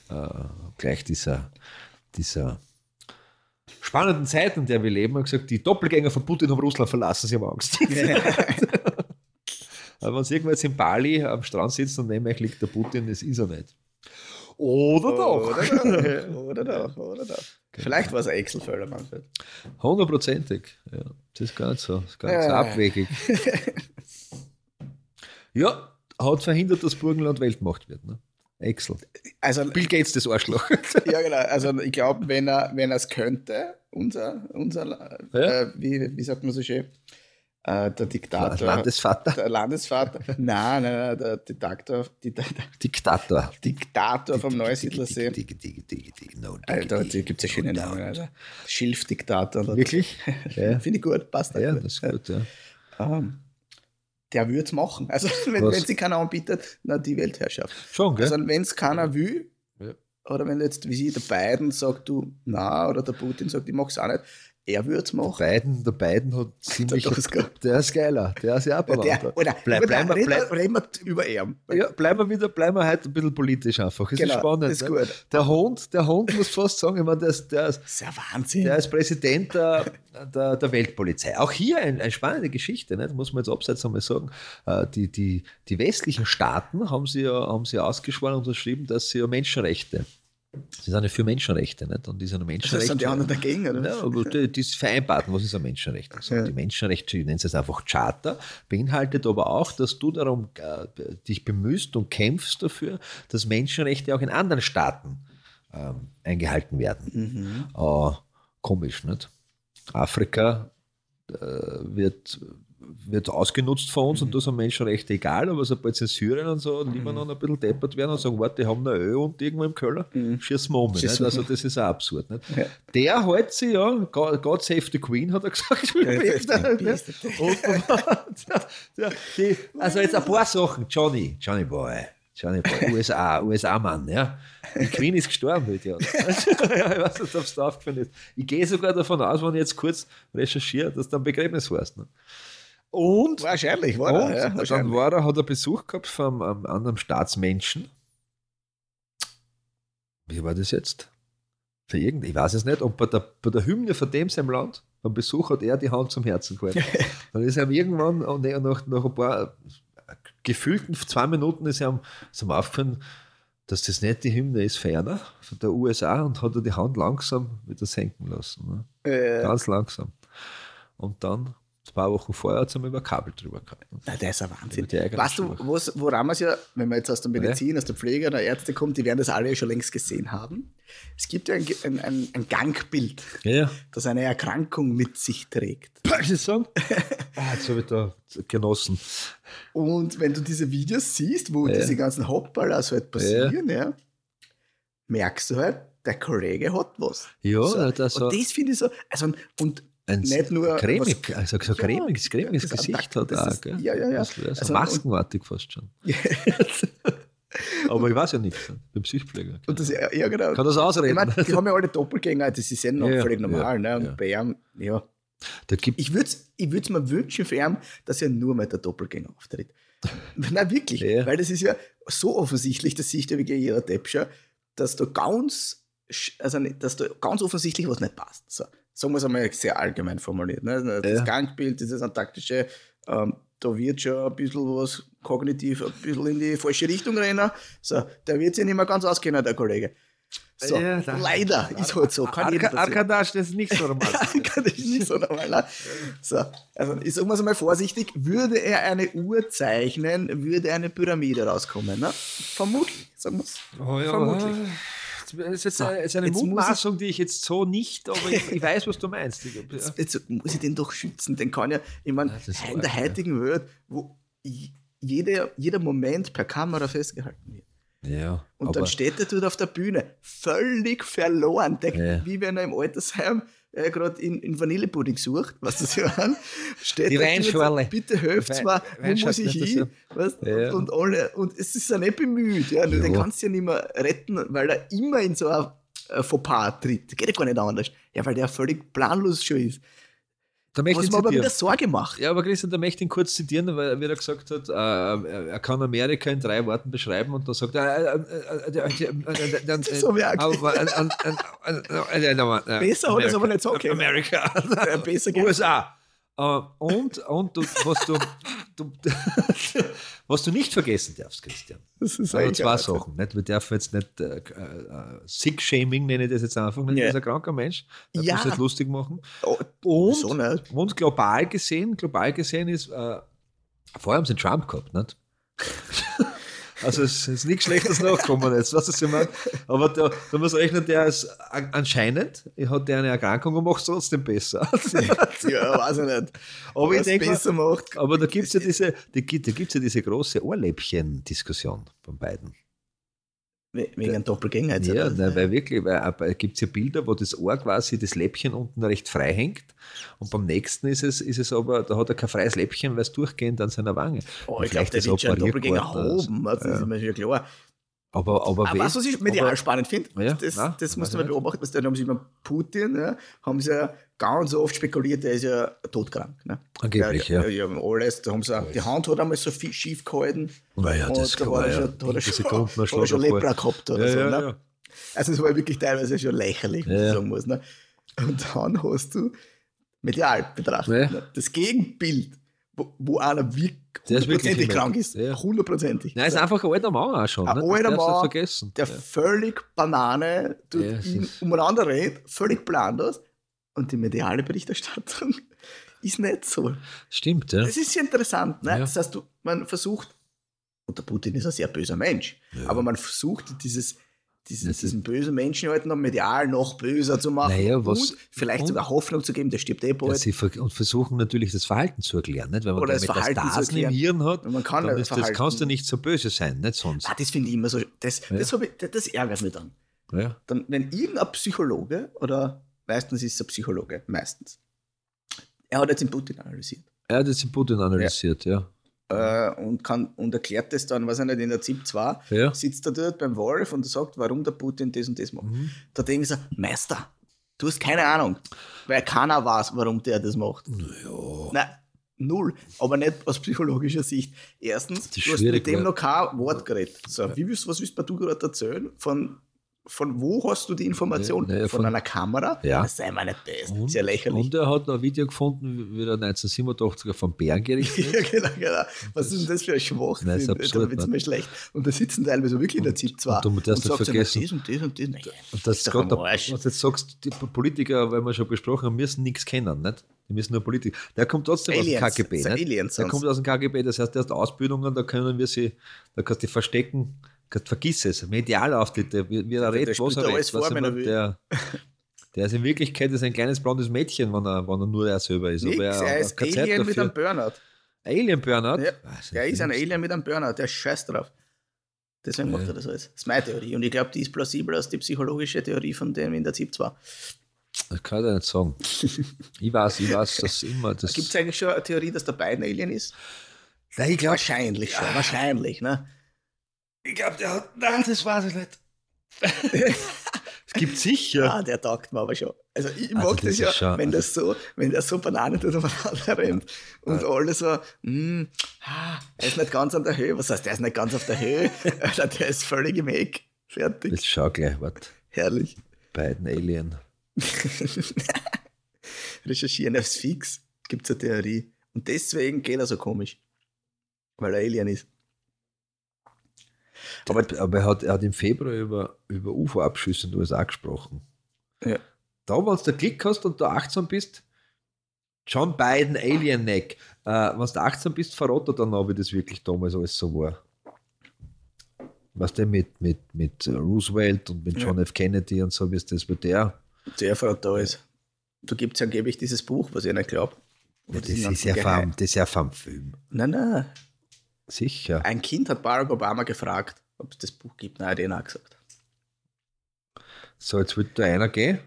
äh, gleich dieser, dieser spannenden Zeit, in der wir leben, hat gesagt, die Doppelgänger von Putin haben Russland verlassen, sie haben Angst. Aber wenn Sie irgendwo jetzt in Bali am Strand sitzen und neben euch liegt der Putin, das ist er nicht. Oder doch. Oder doch. Oder doch. Oder doch. Vielleicht war es ein Excel-Felder, Manfred. Hundertprozentig. Ja, das ist gar nicht so, das ist so Ja. abwegig. ja, hat verhindert, dass Burgenland Weltmacht wird. Ne? Excel. Also, Bill Gates, das Arschloch. ja, genau. Also, ich glaube, wenn er wenn es könnte, unser, unser Ja. äh, wie, wie sagt man so schön, äh, der Diktator. Landesvater. Der Landesvater. nein, nein, nein, der Diktator, Diktator. Diktator vom Neusiedlersee. No, Alter, da gibt es ja schöne Namen. Alter. Schilfdiktator. Wirklich? Finde ich gut, passt ja, das ist gut. Ja. Ähm, der würde es machen. Also, wenn, sie keiner anbietet, na, die Weltherrschaft. Schon, gell? Also, wenn es keiner will, oder wenn jetzt, wie sie, der Biden sagt, du, na, oder der Putin sagt, ich mach's auch nicht, er würde es machen. Biden, der Biden hat ziemlich. Der. Der ist geiler. Der ist ja Der, Bleib- über- bleib mal- reden, bleib- wir- reden wir über ihn. Ja, bleiben wir wieder, bleiben wir heute ein bisschen politisch einfach. Es ist Genau, spannend. ist ne? Der Hund, der Hund muss fast sagen, ich meine, der ist, der ist, Das ist ja Wahnsinn. der ist Präsident der, der, der Weltpolizei. Auch hier ein, eine spannende Geschichte, ne? das muss man jetzt abseits einmal sagen. Äh, Die, die, die westlichen Staaten haben sie ja, haben sie ausgeschworen und unterschrieben, dass sie ja Menschenrechte, sie sind ja für Menschenrechte, nicht? und diese das Menschenrechte. sind die anderen dagegen, oder? Ja, aber die, die ist vereinbart. Was ist ein Menschenrecht? Also Ja. Die Menschenrechte, ich nenne es einfach Charta, beinhaltet aber auch, dass du darum äh, dich bemühst und kämpfst dafür, dass Menschenrechte auch in anderen Staaten ähm, eingehalten werden. Mhm. Äh, komisch, nicht? Afrika äh, wird, wird ausgenutzt von Mhm. uns und da sind Menschenrechte egal, aber sobald es in Syrien und so Libanon ein bisschen deppert werden und sagen, warte, die haben noch Öl und irgendwo im Keller, schießen wir um. Schießen Also das ist auch absurd. Ja. Der hält sich ja, God God save the Queen, hat er gesagt. Und, die, also jetzt ein paar Sachen, Johnny, Johnny Boy. Johnny Boy, USA, USA-Mann, ja. Die Queen ist gestorben heute Jahr. ja, ich weiß nicht, ob es da aufgefallen ist. Ich gehe sogar davon aus, wenn ich jetzt kurz recherchiere, dass du ein Begräbnis warst. Ne? Und, Wahrscheinlich, war und er. Ja, dann wahrscheinlich. war er, hat er Besuch gehabt von einem anderen Staatsmenschen. Wie war das jetzt? Für irgend, ich weiß es nicht, ob bei der, bei der Hymne von dem seinem Land, beim Besuch hat er die Hand zum Herzen gehalten. Dann ist er irgendwann, und nach, nach ein paar gefühlten zwei Minuten ist ihm, ist ihm aufgefallen, dass das nicht die Hymne ist, ferner von der USA und hat er die Hand langsam wieder senken lassen. Ne? Äh, Ganz langsam. Und dann, ein paar Wochen vorher, hat es über Kabel drüber gehalten. na, der ist ein Wahnsinn. Weißt du, woran man es ja, wenn man jetzt aus der Medizin, aus der Pflege oder Ärzte kommt, die werden das alle schon längst gesehen haben. Es gibt ja ein, ein, ein, ein Gangbild, Ja, ja. das eine Erkrankung mit sich trägt. Darf ich das sagen? ah, jetzt habe ich da genossen. Und wenn du diese Videos siehst, wo Ja. diese ganzen Hoppballer halt passieren, ja. merkst du halt, der Kollege hat was. Ja, so. das so und das finde ich so, also und ein nicht nur cremig, was- also so Ja, cremiges, cremiges Gesicht hat auch. Gell? ja, ja, ja. Das wäre so Also, maskenartig fast schon. Aber ich weiß ja nichts. Ich bin Psychpfleger. Und das, ja, genau. Kann das ich ausreden? meine, die haben ja alle Doppelgänger, das ist ja noch Ja, völlig normal. ja, ne? Und bei ihm, ja. da gibt Ich würde es ich würd's mir wünschen für ihn, dass er nur mal der Doppelgänger auftritt. Nein, wirklich. Ja. Weil das ist ja so offensichtlich, das sieht ja wirklich jeder Depp schon, dass du ganz, also nicht, dass du ganz offensichtlich was nicht passt. So. Sagen wir es einmal sehr allgemein formuliert. Ne? Das Ja. Gangbild, dieses antaktische, ähm, da wird schon ein bisschen was kognitiv ein bisschen in die falsche Richtung rennen. So, der wird sich nicht mehr ganz auskennen, der Kollege. So, Ja, leider ist halt so. Kann Arka-. Arkadasch, das ist nicht so normal. Kann ich nicht so normal. ne? So, also ich sage mal vorsichtig, würde er eine Uhr zeichnen, würde eine Pyramide rauskommen. Ne? Vermutlich, sagen wir es. Oh ja, Vermutlich. Das ist jetzt So, eine, ist eine Mutmaßung, die ich jetzt so nicht, aber ich, ich weiß, was du meinst. Ich, ja. Jetzt, jetzt muss ich den doch schützen. Den kann ja, ich meine, Ja, ist in der heutigen Welt, wo jeder, jeder Moment per Kamera festgehalten wird. ja, Und dann steht er dort auf der Bühne, völlig verloren. Der. Wie wenn er im Altersheim äh, gerade in, in Vanillepudding sucht, was das ja an, steht Die Weinschorle. Bitte helft mir, wo muss ich hin? Weißt? Ja. Und, alle, und es ist ja nicht bemüht. Ja? Nur Den Ja. kannst du ja nicht mehr retten, weil er immer in so ein Fauxpas tritt. Geht ja gar nicht anders. Ja, weil der völlig planlos schon ist. Da möchte Was ich mir aber wieder Sorge macht. Ja, aber Christian, da möchte ich ihn kurz zitieren, weil er wieder gesagt hat, äh, er er kann Amerika in drei Worten beschreiben und da sagt er, äh, äh, äh, äh, äh, äh, äh, äh, äh, äh, äh, äh, Besser hat er es aber nicht sagen. Amerika. Äh, Besser USA. Äh, und und du, was, du, du, was du nicht vergessen darfst, Christian. Das ist Also zwei auch- Sachen. Nicht? Wir dürfen jetzt nicht äh, äh, Sick-Shaming, nenne ich das jetzt einfach. Nicht? Ja. Das ist ein kranker Mensch. Da Ja. ja. nicht lustig machen. Oh, Und, so und global gesehen, global gesehen ist, äh, vorher haben sie Trump gehabt, nicht? Also es ist nichts Schlechtes nachgekommen jetzt, was ich meine. Aber da, da muss rechnen, der ist an- anscheinend, hat der eine Erkrankung und macht es trotzdem besser. Ja, weiß ich nicht. Aber ich denke, besser macht. aber da gibt es ja diese, die, da gibt's ja diese große Ohrläppchen-Diskussion von beiden. We- Wegen einem Doppelgänger. Ja, nein, weil wirklich, weil gibt es ja Bilder, wo das Ohr quasi, das Läppchen unten recht frei hängt und beim nächsten ist es, ist es aber, da hat er kein freies Läppchen, weil es durchgehend an seiner Wange. Oh, ich glaube, der ist wird schon Doppelgänger worden, also. Das ist mir schon klar. Aber, aber, Aber wen- was, was ich medial aber- spannend finde, Ja, das, nein, das mal nicht. beobachten, dass dann haben sie über Putin, ja, haben sie ja ganz oft spekuliert, der ist ja todkrank. Ne? Angeblich, ja. ja. ja alles, da haben sie auch, die Hand hat einmal so viel schief gehalten. Naja, das da war ja. schon, hat er schon, hat er schon Lepra gehabt oder Ja, so. ja, ne? ja. Also es war wirklich teilweise schon lächerlich, Ja, ich ja. sagen muss. Ne? Und dann hast du medial betrachtet Ja. ne? das Gegenbild, wo, wo einer wirklich hundertprozentig krank ist. Ja. Hundertprozentig. Nein, ist einfach ein alter Mann auch schon. Ein ne? Alter Mann, vergessen. der ja. völlig Banane tut Ja, umeinander redet, völlig planlos. Und die mediale Berichterstattung ist nicht so. Stimmt, ja. Das ist ja interessant. Ne? Ja. Das heißt, du, man versucht, und der Putin ist ein sehr böser Mensch, aber man versucht dieses, dieses, Das diesen bösen Menschen halt noch medial noch böser zu machen Naja, was- und vielleicht und- sogar Hoffnung zu geben, der stirbt eh Ja, bald. sie ver und versuchen natürlich das Verhalten zu erklären. Nicht? Wenn man Oder da das Verhalten zu Metastasen im erklären. Hirn hat, Und man kann dann ja ist das, kannst du nicht so böse sein, nicht sonst. ah, das finde ich immer so, das, das, ich, das, das ärgert mich dann. Ja. dann, wenn irgendein Psychologe, oder meistens ist ein Psychologe, meistens, er hat jetzt den Putin analysiert Er hat jetzt den Putin analysiert, ja. äh, und, kann, und erklärt das dann, was er nicht in der ZIP 2, Ja. sitzt er dort beim Wolf und sagt, warum der Putin das und das macht. Mhm. Da denke ich so, Meister, du hast keine Ahnung, weil keiner weiß, warum der das macht. Naja. Nein, null, aber nicht aus psychologischer Sicht. Erstens, du hast mit dem noch kein Wort geredet. So, wie willst, was willst du du gerade erzählen von von wo hast du die Information? Ja, naja, von, von- einer Kamera? Ja. Das sei meine Best. Und, Sehr lächerlich. und er hat noch ein Video gefunden, wie er 1987 vom Bären gerichtet ja, genau, genau. Was ist denn das für ein Schwachsinn? Nein, ist absurd, da wird's ne? mir schlecht. Und da sitzen teilweise wirklich in der ZIP 2 und du nicht sagt so, vergessen- das und das und das. Nein, Und das Arsch. was du jetzt sagst, die Politiker, weil wir schon besprochen haben, müssen nichts kennen, nicht? Die müssen nur Politiker. Der kommt trotzdem Aliens, aus dem KGB, das nicht? Der kommt aus dem KGB, das heißt, der hat Ausbildungen, da können wir sie, da kannst du die verstecken, vergiss es, Medialauftritte, er der redet, was er redet, was er er macht, der, der ist in Wirklichkeit ist ein kleines blondes Mädchen, wenn er, wenn er nur er selber ist. Nix, Aber er ist Alien mit einem Burnout. Alien Burnout? Ja, Was, Er ist ein Alien mit einem Burnout, der ist scheiß drauf. Deswegen macht Ja. er das alles. Das ist meine Theorie. Und ich glaube, die ist plausibler als die psychologische Theorie von dem in der ZIP 2. Das kann ich nicht sagen. ich weiß, ich weiß, dass immer das. Gibt es eigentlich schon eine Theorie, dass der beiden Alien ist? Nein, ich glaube, Wahrscheinlich schon, wahrscheinlich. Ne? Ich glaub, der hat. Nein, das weiß ich nicht. es gibt sicher. Ah, der taugt mir aber schon. Also ich Also mag das das, ja, schon- wenn das so, wenn der so Bananen tut umeinander rennt und alle so, hm, ah, er ist nicht ganz an der Höhe. Was heißt, der ist nicht ganz auf der Höhe? Alter, der ist völlig im Eck. Fertig. Jetzt schau gleich, warte. Herrlich. Beiden Alien. Recherchieren ist fix. Gibt es eine Theorie. Und deswegen geht er so komisch. Weil er Alien ist. Aber, aber er, hat, er hat im Februar über, über UFO-Abschüsse in den USA gesprochen. Ja. Da, wenn du Klick hast und da 18 bist, John Biden Alien Neck. Äh, wenn du 18 bist, verrat er dann noch, wie das wirklich damals alles so war. Was denn mit, mit, mit Roosevelt und mit Ja. John F. Kennedy und so, wie ist das bei der? Der Frau da ist. Da gibt es angeblich dieses Buch, was ich nicht glaube. Ja, das, ist ja vom, das ist ja vom Film. Nein, nein. Sicher. Ein Kind hat Barack Obama gefragt, ob es das Buch gibt. Nein, hat eh nein gesagt. So, jetzt wird da einer gehen.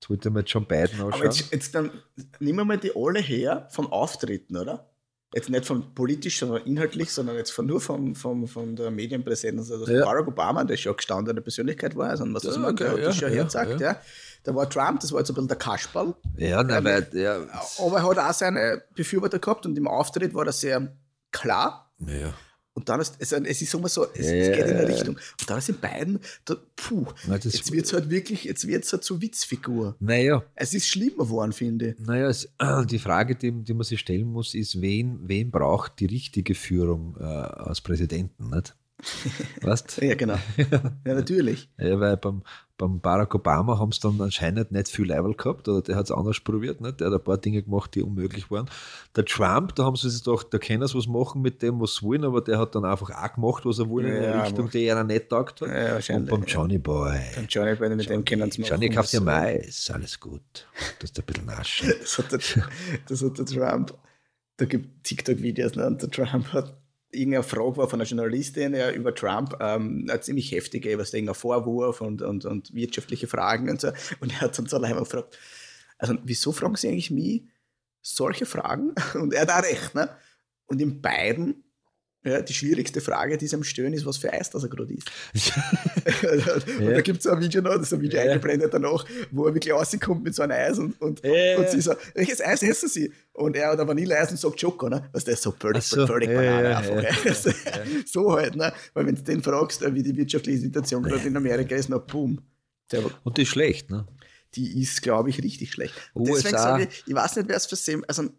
Jetzt wird er mit John Biden Aber ausschauen. jetzt, jetzt dann nehmen wir mal die alle her vom Auftreten, oder? Jetzt nicht von politisch, sondern inhaltlich, sondern jetzt von, nur vom, vom, von der Medienpräsenz. Also Ja. Barack Obama, der schon gestandene Persönlichkeit war, also was das Ja, man okay, das ja, schon ja, herzeigt, ja. ja. Da war Trump, das war jetzt ein bisschen der Kasperl. ja, nein, weil der. Aber er hat auch seine Befürworter gehabt und im Auftritt war er sehr klar. Ja. Und dann ist es, es ist immer so, es, Ja, es geht in eine. Richtung. Und dann sind beiden, da, puh, Nein, jetzt wird es halt wirklich, jetzt wird es halt zur Witzfigur. Naja, Es ist schlimmer geworden, finde ich. naja es, die Frage, die, die man sich stellen muss, ist, wen, wen braucht die richtige Führung äh, als Präsidenten? Nicht? Weißt Ja, genau. ja, natürlich. Ja, weil beim, beim Barack Obama haben sie dann anscheinend nicht viel Level gehabt, oder der hat es anders probiert, nicht? der hat ein paar Dinge gemacht, die unmöglich waren. Der Trump, da haben sie sich gedacht, da können sie was machen mit dem, was sie wollen, aber der hat dann einfach auch gemacht, was er wollte, in Ja, eine Richtung, macht- die er nicht taugt hat. Ja, Und wahrscheinlich. beim Johnny Boy. Beim Johnny Boy, mit dem kennen sie Johnny kauft ja Mais, alles gut. Das ist ein bisschen naschen. Das hat der, das hat der Trump. Da gibt TikTok-Videos, ne? und der Trump hat irgendeine Frage war von einer Journalistin ja, über Trump, ähm, eine ziemlich heftige, was irgendein Vorwurf und, und, und wirtschaftliche Fragen und so. Und er hat so allein gefragt, also wieso fragen Sie eigentlich mich solche Fragen? Und er hat auch recht, ne? Und in beiden, ja, die schwierigste Frage, die sie am stellen, ist, was für Eis das er gerade isst. und da gibt es ein Video noch, das ist ein Video eingeblendet danach, wo er wirklich rauskommt mit so einem Eis und, und, und sie so, welches Eis essen Sie? Und er hat ein Vanilleeis und sagt Schoko, ne? Was der ist so völlig, so. völlig Banane ja, einfach. ey. So halt, ne? Weil wenn du den fragst, wie die wirtschaftliche Situation gerade in Amerika ist, na boom. Und die ist schlecht, ne? die ist, glaube ich, richtig schlecht. Und USA. deswegen sage ich, ich weiß nicht, wer es versehen, also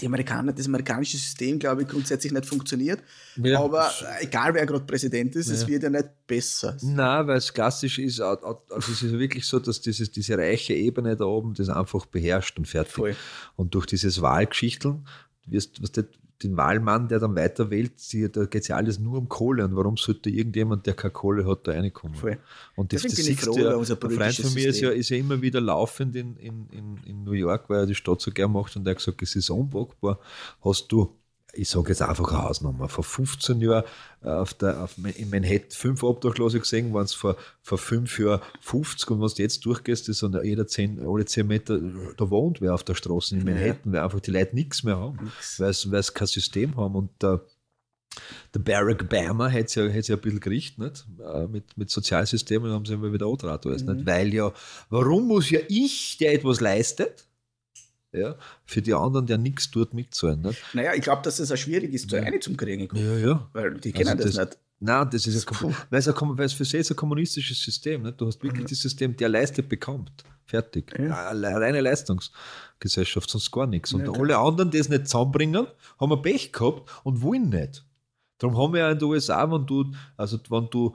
die Amerikaner, das amerikanische System, glaube ich, grundsätzlich nicht funktioniert. Ja. Aber egal, wer gerade Präsident ist, es Ja. wird ja nicht besser. Nein, weil es klassisch ist, also es ist wirklich so, dass dieses, diese reiche Ebene da oben das einfach beherrscht und fertig. Voll. Und durch dieses Wahlgeschichteln, wirst, was der, den Wahlmann, der dann weiter wählt, sie, da geht es ja alles nur um Kohle. Und warum sollte irgendjemand, der keine Kohle hat, da reinkommen? Voll. Und das, das siehst froh ja, unser ein Freund von mir ist ja, ist ja immer wieder laufend in, in, in, in New York, weil er die Stadt so gern macht und er hat gesagt, es ist unpackbar. Hast du, ich sage jetzt einfach eine Hausnummer, vor 15 Jahren äh, auf der, auf, in Manhattan fünf Obdachlose gesehen, waren es vor, vor fünf Jahren 50 und wenn du jetzt durchgehst, ist so jeder 10, alle 10 Meter, da wohnt wer auf der Straße in Manhattan, weil einfach die Leute nichts mehr haben, weil sie kein System haben und der der Barack Obama hat es ja, ja ein bisschen gerichtet, nicht? Äh, Mit, mit Sozialsystemen haben sie immer wieder alles, nicht? Weil ja, warum muss ja ich, der etwas leistet, ja, für die anderen, der nichts tut, mitzahlen, nicht? Naja, ich glaube, dass es auch schwierig ist, so Ja. eine zum Kriegen. Ja, ja. Weil die kennen Also das, das- nicht. Nein, das ist ein, weil es, für sie ist ein kommunistisches System. Nicht? Du hast wirklich Mhm. das System, der leistet, bekommt. Fertig. Ja. Eine reine Leistungsgesellschaft, sonst gar nichts. Und Ja, alle anderen, die es nicht zusammenbringen, haben ein Pech gehabt und wollen nicht. Darum haben wir ja in den USA, wenn du, also wenn du,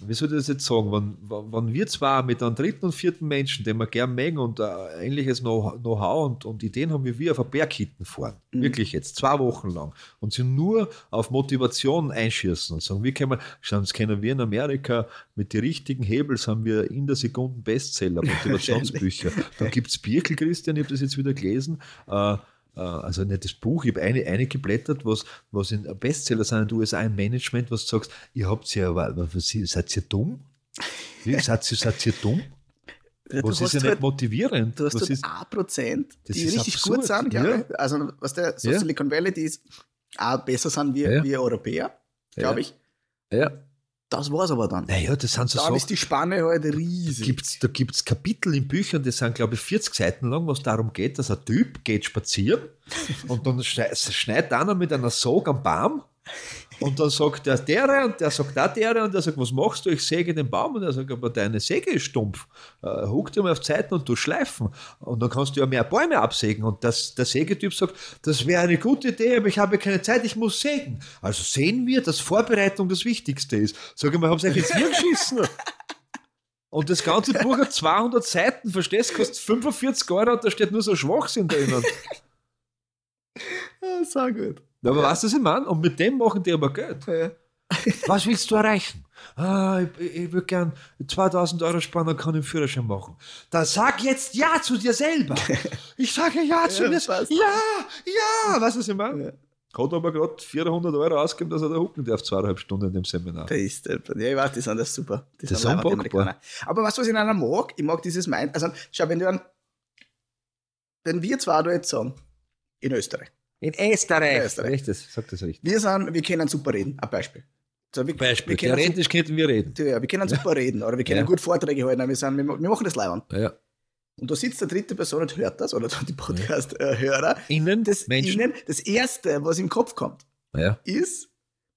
wie soll ich das jetzt sagen, wenn, wenn wir zwar mit einem dritten und vierten Menschen, den wir gern mögen und äh, ähnliches Know- Know-how und, und Ideen haben, wie wir auf eine Berghitten fahren, Mhm. wirklich jetzt, zwei Wochen lang, und sie nur auf Motivation einschießen und sagen, wie können wir, schauen, das kennen wir in Amerika, mit den richtigen Hebels haben wir in der Sekunde Bestseller, Motivationsbücher. da gibt es Birkel, Christian, ich habe das jetzt wieder gelesen, äh, also nicht das Buch, ich habe eine, eine geblättert, was, was in Bestseller sind in den USA im Management, was du sagst, ihr habt ja, was, seid ihr dumm? Wie, seid, ihr, seid ihr dumm? Du Was ist ja nicht halt- motivierend? Du hast was dort ist, 1%, Das die ist richtig absurd, gut sind, ja. glaube ich. Also, was der so Ja. Silicon Valley, die ist auch besser sind wie, Ja. wie Europäer, glaube Ja. ich. ja, Das war es aber dann. naja, das sind so Dann Sachen. ist die Spanne halt riesig. gibt's, da gibt es Kapitel in Büchern, die sind, glaube ich, 40 Seiten lang, was darum geht, dass ein Typ geht spazieren und dann schnei- schneidet einer mit einer Sog am Baum und dann sagt der der und der sagt da der und der sagt, was machst du? Ich säge den Baum und er sagt, aber deine Säge ist stumpf. Äh, huck dir mal auf die Seiten und du schleifen und dann kannst du ja mehr Bäume absägen und das, der Sägetyp sagt, das wäre eine gute Idee, aber ich habe keine Zeit, ich muss sägen. Also sehen wir, dass Vorbereitung das Wichtigste ist. Sag ich mal, haben sie euch ins Hirn geschissen? Und das ganze Buch hat 200 Seiten, verstehst du, kostet 45 Euro und da steht nur so Schwachsinn drinnen. Ja, sehr gut. Aber weißt du, was ich meine? Und mit dem machen die aber Geld. Ja. Was willst du erreichen? Ah, ich, ich würde gern 2000 Euro sparen, dann kann ich einen Führerschein machen. Dann sag jetzt Ja zu dir selber. Ich sage Ja zu Ja, mir passt. Ja, ja. Weißt du, was ich meine? Ja. Hat aber gerade 400 Euro ausgegeben, dass er da hucken darf, zweieinhalb Stunden in dem Seminar. Der ist der. Ja, ich weiß, die sind das super. Die Das sind. Amerikaner. Aber weißt du, was ich in einer mag? Ich mag dieses Mind. Also, schau, wenn du an, wenn wir zwei da jetzt sagen, in Österreich, In Österreich. Österreich. Richtig, sag das richtig. wir sind, wir können super reden. Ein Beispiel. So, wir, Beispiel. Wir können, Theoretisch könnten wir reden. ja, wir können super reden oder wir können Ja. gut Vorträge halten. Wir, sind, wir, wir machen das leibend. Ja. Und da sitzt der dritte Person und hört das, oder die Podcast-Hörer. Innen Das, Menschen. ihnen, das Erste, was im Kopf kommt, Ja. ist,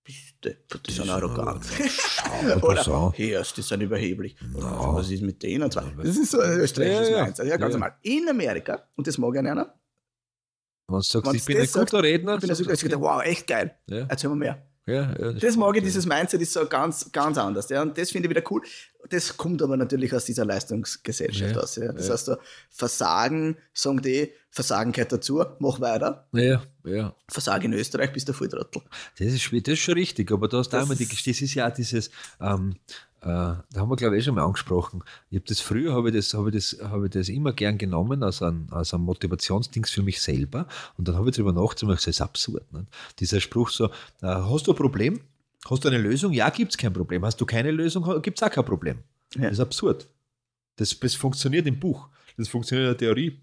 bitte, die sind arrogant. Oder. Hörst, die sind überheblich. Na. Was ist mit denen? Das ist so ein österreichisches Ja, ja. Mindset. Ja, ganz Ja. normal. In Amerika, und das mag ich einer, Wenn du sagst, Wenn's ich bin ein das sagt, guter Redner, ich bin das du, wirklich, wow, echt geil. ja, Erzähl mal mehr. ja, ja, Das mag ich, dieses Mindset ist so ganz, ganz anders. Ja, und das finde ich wieder cool. Das kommt aber natürlich aus dieser Leistungsgesellschaft Ja, aus. Ja. Das ja. heißt, so, Versagen, sagen die, Versagen gehört dazu, mach weiter. Ja, ja. Versagen in Österreich, bist du voll Trottel. Das ist, das ist schon richtig, aber da hast Das einmal die, ist- das ist ja auch dieses, ähm, äh, da haben wir glaube ich eh schon mal angesprochen. Ich habe das früher, habe ich das, habe ich das, habe ich das immer gern genommen als ein, als ein Motivationsdings für mich selber und dann habe ich darüber nachgedacht das ist absurd. Nicht? Dieser Spruch so, äh, hast du ein Problem? Hast du eine Lösung? Ja, gibt es kein Problem. Hast du keine Lösung? Gibt es auch kein Problem. Ja. Das ist absurd. Das, das funktioniert im Buch. Das funktioniert in der Theorie.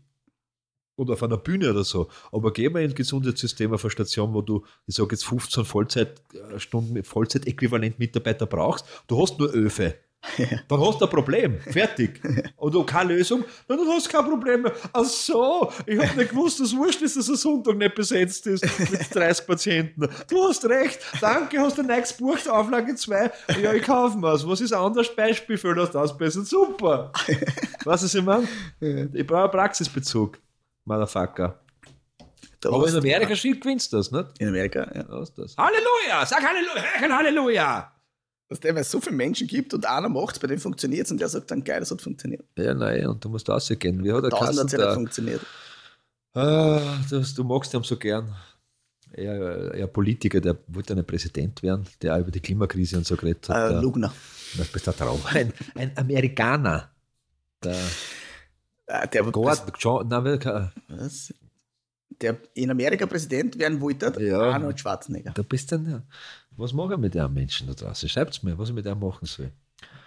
Oder auf einer Bühne oder so. Aber geh mal in ein Gesundheitssystem auf eine Station, wo du, ich sage jetzt 15 Vollzeitstunden, Vollzeit-Äquivalent-Mitarbeiter brauchst. Du hast nur Öfe. Dann hast du ein Problem. Fertig. Und du keine Lösung, dann hast du kein Problem mehr. Ach so, ich habe nicht gewusst, dass wurscht ist, dass der Sonntag nicht besetzt ist mit 30 Patienten. Du hast recht. Danke, hast du nichts gebucht, Auflage 2. Ja, ich kaufe mir's. Was ist ein anderes Beispiel für das ausbessern? Super. Weißt du, was ich meine? Ich brauche einen Praxisbezug. Motherfucker. Da Aber in Amerika gewinnst du das, nicht? In Amerika, ja. Da du das. Halleluja! Sag Halleluja! Halleluja! Dass der, weil es so viele Menschen gibt und einer macht es, bei dem funktioniert es und der sagt dann, geil, das hat funktioniert. Ja, nein, und du musst rausgehen. Wie hat der Tausend hat es ja funktioniert. Ah, das, du magst ihn so gern. Er, er Politiker, der wollte nicht Präsident werden, der auch über die Klimakrise und so geredet hat. Äh, Lugner. das bist der Traum. Ein, ein Amerikaner. Der der, Gordon, John, nein, wer- was? der in Amerika Präsident werden wollte, Ja. Arnold Schwarzenegger. da bist du dann, ja. Was mache ich mit dem Menschen da draußen? Schreibt's mir, was ich mit dem machen soll.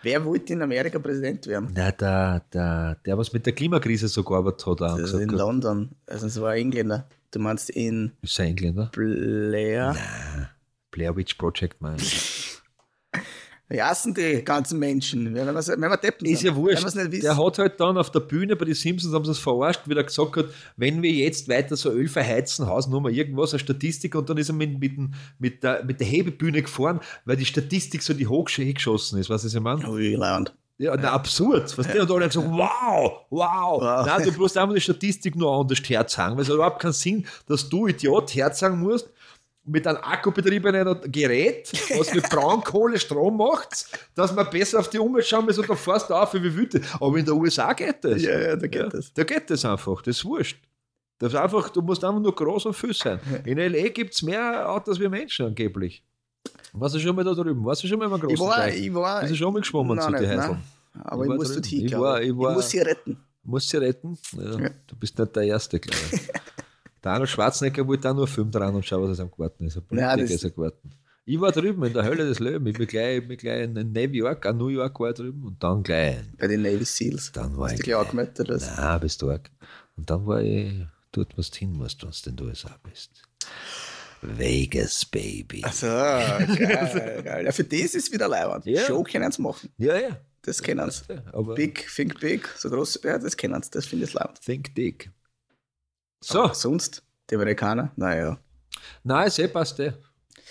Wer wollte in Amerika Präsident werden? Na, der, der, der, was mit der Klimakrise so gearbeitet hat, Das in gesagt hat, London. Also es war ein Engländer. Du meinst in ist ein Engländer. Blair? Blair Witch Project, mein. Ja, sind die ganzen Menschen. Wenn wir, wenn wir deppen Ist ja wurscht. Der hat halt dann auf der Bühne bei den Simpsons haben sie es verarscht, wie er gesagt hat, wenn wir jetzt weiter so Öl verheizen, Hausnummer, irgendwas, eine Statistik und dann ist er mit, mit, mit, der, mit der Hebebühne gefahren, weil die Statistik so die hoch geschossen ist, was ich meine? Ui, Land. Ja, na, absurd. Was der und alle gesagt, wow, wow. Wow. Nein, du musst einfach die Statistik nur anders herzeigen, weil es hat überhaupt keinen Sinn, dass du Idiot herzeigen musst mit einem akkubetriebenen Gerät, was mit Braunkohle Strom macht, dass man besser auf die Umwelt schauen muss und dann fährst du auf wie wütend. Aber in der USA geht das. Ja, ja, da geht das. Da geht das einfach, das ist wurscht. Das ist einfach, du musst einfach nur groß und viel sein. In L.A. gibt es mehr Autos wie Menschen angeblich. Warst du schon mal da drüben? Warst du schon mal im großen Ich war, Teich? ich war. Bist du schon mal geschwommen Nein, zu nein. Häuseln? Aber Ich ich, war muss drin. dort hin, Ich war- ich. ich war- ich muss sie retten. Musst sie retten? Ja, Ja. Du bist nicht der Erste, glaube ich. der Arnold Schwarzenegger wollte auch nur Film dran und schauen, was es am Garten ist. Ein Politiker das- ist ein Garten. Ich war drüben in der Hölle des Löwen. Ich bin gleich, ich bin gleich in New York, an New York war ich drüben und dann gleich. Bei den Navy Seals. Dann war Hast ich du gleich angemeldet? oder was? Nein, bist du arg. Und dann war ich dort, wo du hin musst, wenn du in den USA bist. Vegas, Baby. Ach so, geil, geil. Ja, für das ist wieder Leibwand. Ja. Show können sie machen. Ja, ja. Das kennen sie. Ja, Big, think big, so groß, ja, das kennen sie. Das finde ich leibend. think dick. So, Aber sonst, die Amerikaner, naja. nein, sehr passt der.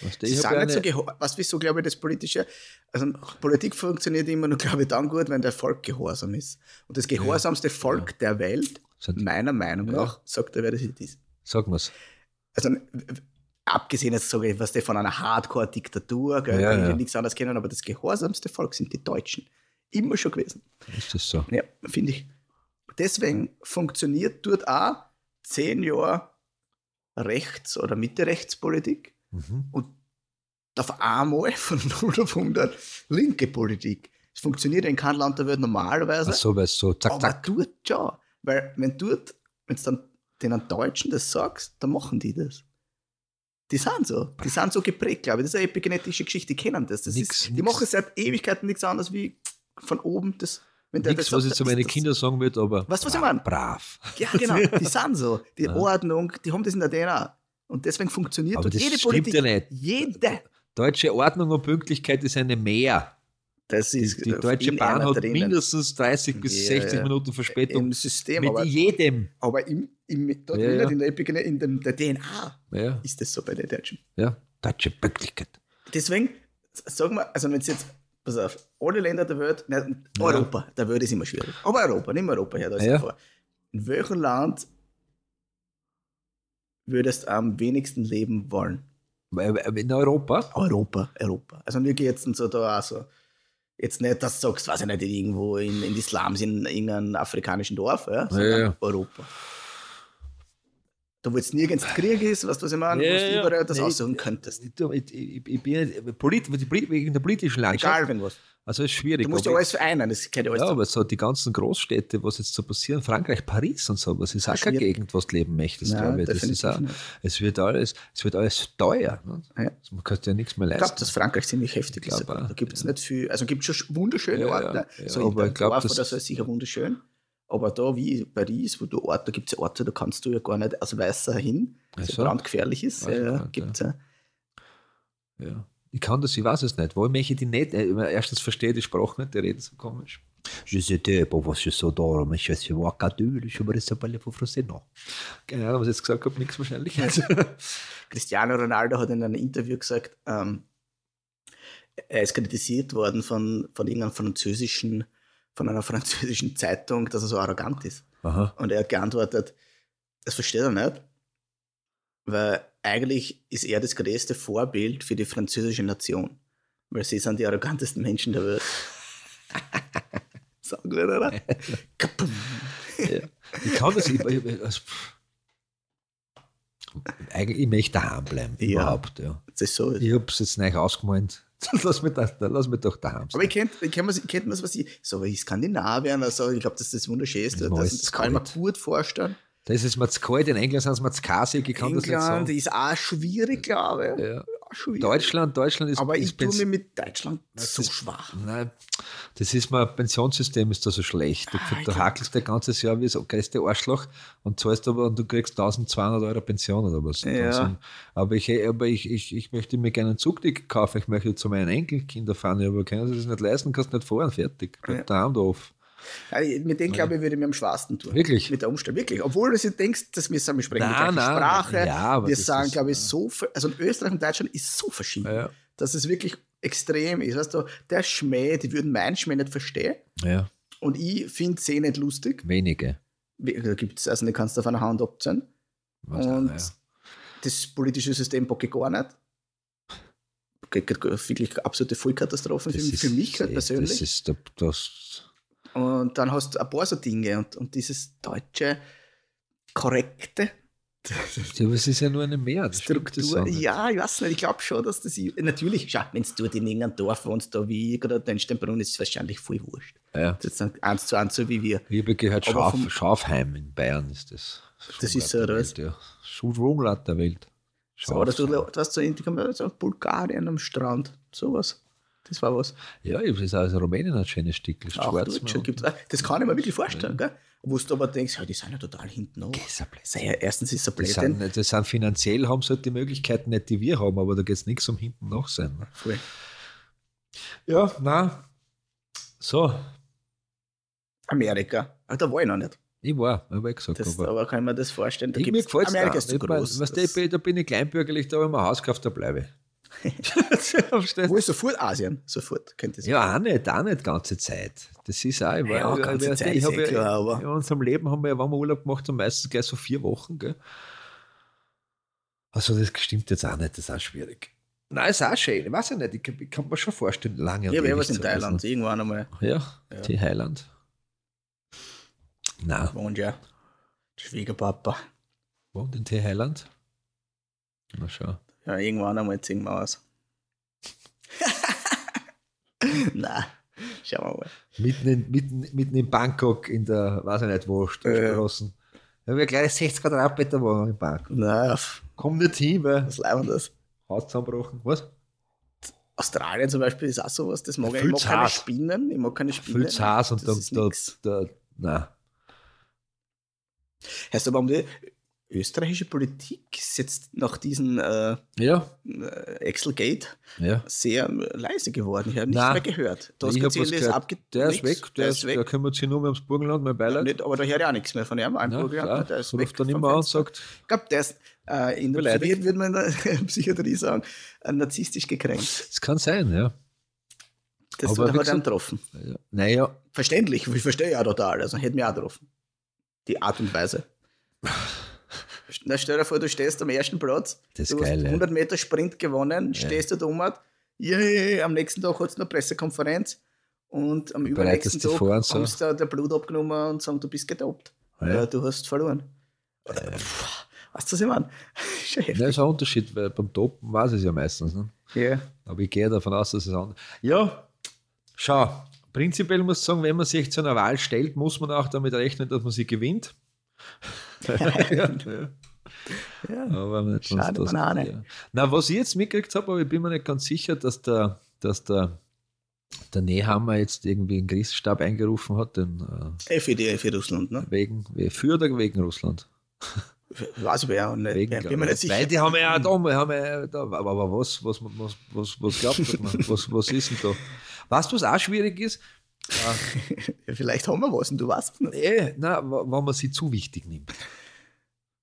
Weißt du, Ich sind nicht so gehorsam. Was wieso, glaube ich, das Politische, also Politik funktioniert immer nur, glaube ich, dann gut, wenn der Volk gehorsam ist. Und das gehorsamste Volk der Welt, meiner Meinung nach, sagt er, wer das ist. sag mal's. Also abgesehen jetzt sage ich, was der von einer Hardcore-Diktatur, gell, Ja, ja. nichts anderes kennen, aber das gehorsamste Volk sind die Deutschen. Immer schon gewesen. Ist das so? Ja, finde ich. Deswegen funktioniert dort auch zehn Jahre Rechts- oder Mitte-Rechtspolitik Mhm. und auf einmal von 0 auf 100 linke Politik. Es funktioniert in keinem Land der Welt normalerweise, Ach so, weil so zack, aber zack. dort schon. Weil wenn du wenn dann den Deutschen das sagst, dann machen die das. Die sind so. Die sind so geprägt, glaube ich. Das ist eine epigenetische Geschichte, die kennen das. das Nix, ist, die nix. machen seit Ewigkeiten nichts anderes wie von oben das. Nichts, was ich zu meinen Kindern sagen würde, aber du, was ich meine? brav. Ja, genau, die sind so. Die Ja. Ordnung, die haben das in der DNA. Und deswegen funktioniert Aber das jede stimmt Politik. ja nicht. Jede. Deutsche Ordnung und Pünktlichkeit ist eine Mehr. Das ist die Deutsche Bahn hat drinnen. mindestens 30 bis Ja, 60 ja. Minuten Verspätung im System, mit aber, jedem. aber im, im, dort Ja, ja. in der Epigene, in dem, der DNA Ja, ist das so bei den Deutschen. ja. Deutsche Pünktlichkeit. Deswegen, sagen wir, also wenn es jetzt, pass auf, alle Länder der Welt, nein, Ja. Europa, der Welt ist immer schwierig. Aber Europa, nimm Europa her, da ist Ja. ja. vor. In welchem Land würdest du am wenigsten leben wollen? Weil- weil In Europa? Europa, Europa. Also wir gehen jetzt so da auch so. Jetzt nicht, dass du sagst, weiß ich nicht, irgendwo in, in die Slums in irgendeinem afrikanischen Dorf, ja, sondern Ja, ja. Europa. Da wo jetzt nirgends Krieg ist, weißt du, was ich meine? Ja, wo du ja. überall das Nee, aussuchen könntest. Ich, ich, ich, ich bin nicht, polit, wegen der politischen Landschaft. Egal, wenn was. Also ist schwierig. Du musst ja alles vereinen, das geht ja alles. Ja, aber so die ganzen Großstädte, was jetzt so passieren, Frankreich, Paris und so, was ist auch keine. Gegend, was du leben möchtest, Nein, glaube ich. Das ist auch, nicht. es, wird alles, es wird alles teuer. Ne? Ja. Also man kann ja nichts mehr Ich leisten. glaube, dass Frankreich ziemlich heftig Ich ist. Da gibt es ja. nicht viel, also gibt schon wunderschöne Ja, Orte. ja, ja, so aber ich glaub, Dorf das- so ist sicher wunderschön. Aber da wie Paris, wo du Orte, da gibt es ja Orte, da kannst du ja gar nicht als Weißer hin, so so. brandgefährlich ist. Weiß ich Ja, nicht, gibt's ja. Ja. Ich kann das, ich weiß es nicht. Wo möchte ich die nicht? Äh, Erstens verstehe ich die Sprache nicht, die reden so komisch. Je sais pas, was je so da, mais je suis wakadul, je me sais pas le français. Keine Ahnung, was ich jetzt gesagt habe, nichts wahrscheinlich. Cristiano Ronaldo hat in einem Interview gesagt, ähm, er ist kritisiert worden von, von irgendeinem französischen, von einer französischen Zeitung, dass er so arrogant ist. Aha. Und er hat geantwortet, das versteht er nicht, weil eigentlich ist er das größte Vorbild für die französische Nation, weil sie sind die arrogantesten Menschen der Welt. Sagen wir, oder? Ja. Ich kann das, ich, ich, also, eigentlich, ich möchte daheim bleiben, Ja. überhaupt. Ja. Das ist so. Ich habe es jetzt nicht ausgemalt. Lass mich, da, lass mich doch daheim Aber ich kennt, kennt man, kennt man was ich, so wie Skandinavien, also ich glaube, das ist das. Das Das, ist das kann ich mir gut vorstellen. Das ist mir zu kalt, in England sind es mir zu kasig, ich kann das nicht England sagen. ist auch schwierig, glaube ich. Ja. Wieder. Deutschland, Deutschland ist. Aber ist ich tue Pens- mir mit Deutschland so schwach. Nein, das ist mal, Pensionssystem ist da so schlecht. Du, Ah, du hakelst dein ganzes Jahr wie das größte Arschloch und zahlst aber und du kriegst 1200 Euro Pension oder was. Ja. Aber ich, aber ich, ich, ich möchte mir gerne einen Zugticket kaufen, ich möchte zu meinen Enkelkindern fahren, aber können sie das nicht leisten, kannst nicht fahren, fertig. Bleib Ja. daheim drauf. Ja, mit dem, glaube ich, würde ich mir am schwarsten tun. Wirklich? Mit der Umstellung, wirklich. Obwohl du denkst, dass wir wir sprechen die Nein, gleiche nein, Sprache. ja, wir sagen, glaube ich, so, also in Österreich und Deutschland ist so verschieden, Ja. dass es wirklich extrem ist. Weißt du, der Schmäh, die würden meinen Schmäh nicht verstehen Ja, und ich finde eh nicht lustig. wenige. Da gibt es, also die kannst du auf einer Hand abzählen. Was Und ja. das politische System ich gar nicht. Wirklich absolute Vollkatastrophe für, ist- für mich eh- persönlich. Das ist das, Und dann hast du ein paar so Dinge und, und dieses deutsche Korrekte, Ja, aber es ist ja nur eine Mehr. das stimmt das Struktur. auch nicht. Ja, ich weiß nicht, ich glaube schon, dass das. Natürlich, schau, wenn du in irgendeinem Dorf wohnst, da wie ich oder den Steinbrunn, ist es wahrscheinlich voll wurscht. Ja. Das ist dann eins zu eins so wie wir. Ich habe gehört, Schaf, vom- Schafheim in Bayern ist das. Das ist so, oder was? Ja. Schulrumlatt der Welt. So, oder du, Schaf- du hast so in so Bulgarien am Strand, sowas. Das war was. Ja, das ist also Rumänien ein schönes Stück. Das schwarz. Das kann ich mir wirklich vorstellen, gell? Wo du aber denkst, ja, die sind ja total hinten auf. Sei ja, erstens ist er Das Blödsinn. sind, das sind finanziell haben sie halt die Möglichkeiten nicht, die wir haben, aber da geht es nichts um hinten nach sein. Ne? Voll. Ja, na. So, Amerika. Ach, da war ich noch nicht. ich war, habe ich gesagt. Das, aber aber kann ich mir das vorstellen. Da ich, mir gefällt es Amerika ist zu ich mein, groß. weißt du, da bin ich kleinbürgerlich, da habe ich mir ein Haus gekauft, da bleibe ich. Wo ist sofort Asien? Sofort, könnte es Ja, auch nicht, auch nicht ganze Zeit. Das ist auch, ich war, Ja, ganze ich, Zeit ich ist hab eh ja- klar, aber- In unserem Leben haben wir ja, wenn wir Urlaub gemacht haben, meistens gleich so vier Wochen, gell? Also das stimmt jetzt auch nicht, das ist auch schwierig. Nein, ist auch schön, ich weiß ja nicht, ich kann, ich kann mir schon vorstellen, lange habe ja ewig was in. Thailand, irgendwann einmal. Ja, Ja. die Heiland. Nein, Wohnt ja. Schwiegerpapa. wohnt in Thailand? Na schau. Ja, irgendwann einmal ziehen wir aus. Nein, schauen wir mal. Mitten in, mitten, mitten in Bangkok, in der, weiß ich nicht wo, Straßen. Da habe ich gleich 60 Quadratmeter Wohnung in Bangkok. Nein, Komm nicht hin, weil was leibend das? Haus zusammenbrochen. Was? Australien zum Beispiel ist auch sowas, das mag ich. Ich mag keine. Spinnen. Ich mag keine Spinnen. Viel heiß und das da, ist da, nix. da, nein. Heißt aber, um die österreichische Politik ist jetzt nach diesem äh, Ja, äh, Excel-Gate ja. sehr leise geworden. Ich habe nichts mehr gehört. Du hast Ich der ist abge Der ist weg, der, ist, der weg. kümmert sich nur mehr ums Burgenland, mein Beileid. Nicht, aber da höre ich auch nichts mehr von ihm. Ein Ja, Burgenland, der ist So weg ruft dann immer an und sagt, Ich glaube, der ist äh, in der. Psychiatrie, würde man in der Psychiatrie sagen, äh, narzisstisch gekränkt. es kann sein, ja. Das Aber hat er getroffen. ja. Naja, Verständlich, ich verstehe ja total. Also hätte mich auch getroffen. Die Art und Weise. Na, stell dir vor, du stehst am ersten Platz, Das ist du geil, hast ja. 100 Meter Sprint gewonnen, stehst du da um, yeah, am nächsten Tag hat es eine Pressekonferenz und am übernächsten Tag vor so. haben sie da der Blut abgenommen und sagen, du bist gedopt. Ja. Äh, du hast verloren. Weißt du, was ich meine? Ja das ist ein Unterschied, weil beim Topen weiß ich es ja meistens. Ne? Ja. Aber ich gehe davon aus, dass es anders Ja, schau, prinzipiell muss ich sagen, wenn man sich zu einer Wahl stellt, muss man auch damit rechnen, dass man sie gewinnt. ja. Aber nicht Schade, was. Banane. Ja. Na, was ich jetzt mitgekriegt habe, aber ich bin mir nicht ganz sicher, dass der, dass der, der Nehammer jetzt irgendwie einen Krisenstab eingerufen hat, den, äh, Eh für, die, für Russland, ne? wegen, für oder wegen Russland? Weiß ich wer, nicht. Wegen, Wer- bin mir nicht sicher. Weil die haben ja auch da, wir haben ja da aber, aber was, was, was, was, was glaubt man? Was, was ist denn da? Weißt du, was auch schwierig ist? Ja, Vielleicht haben wir was und du weißt es nicht. Eh, nein, wenn man sie zu wichtig nimmt.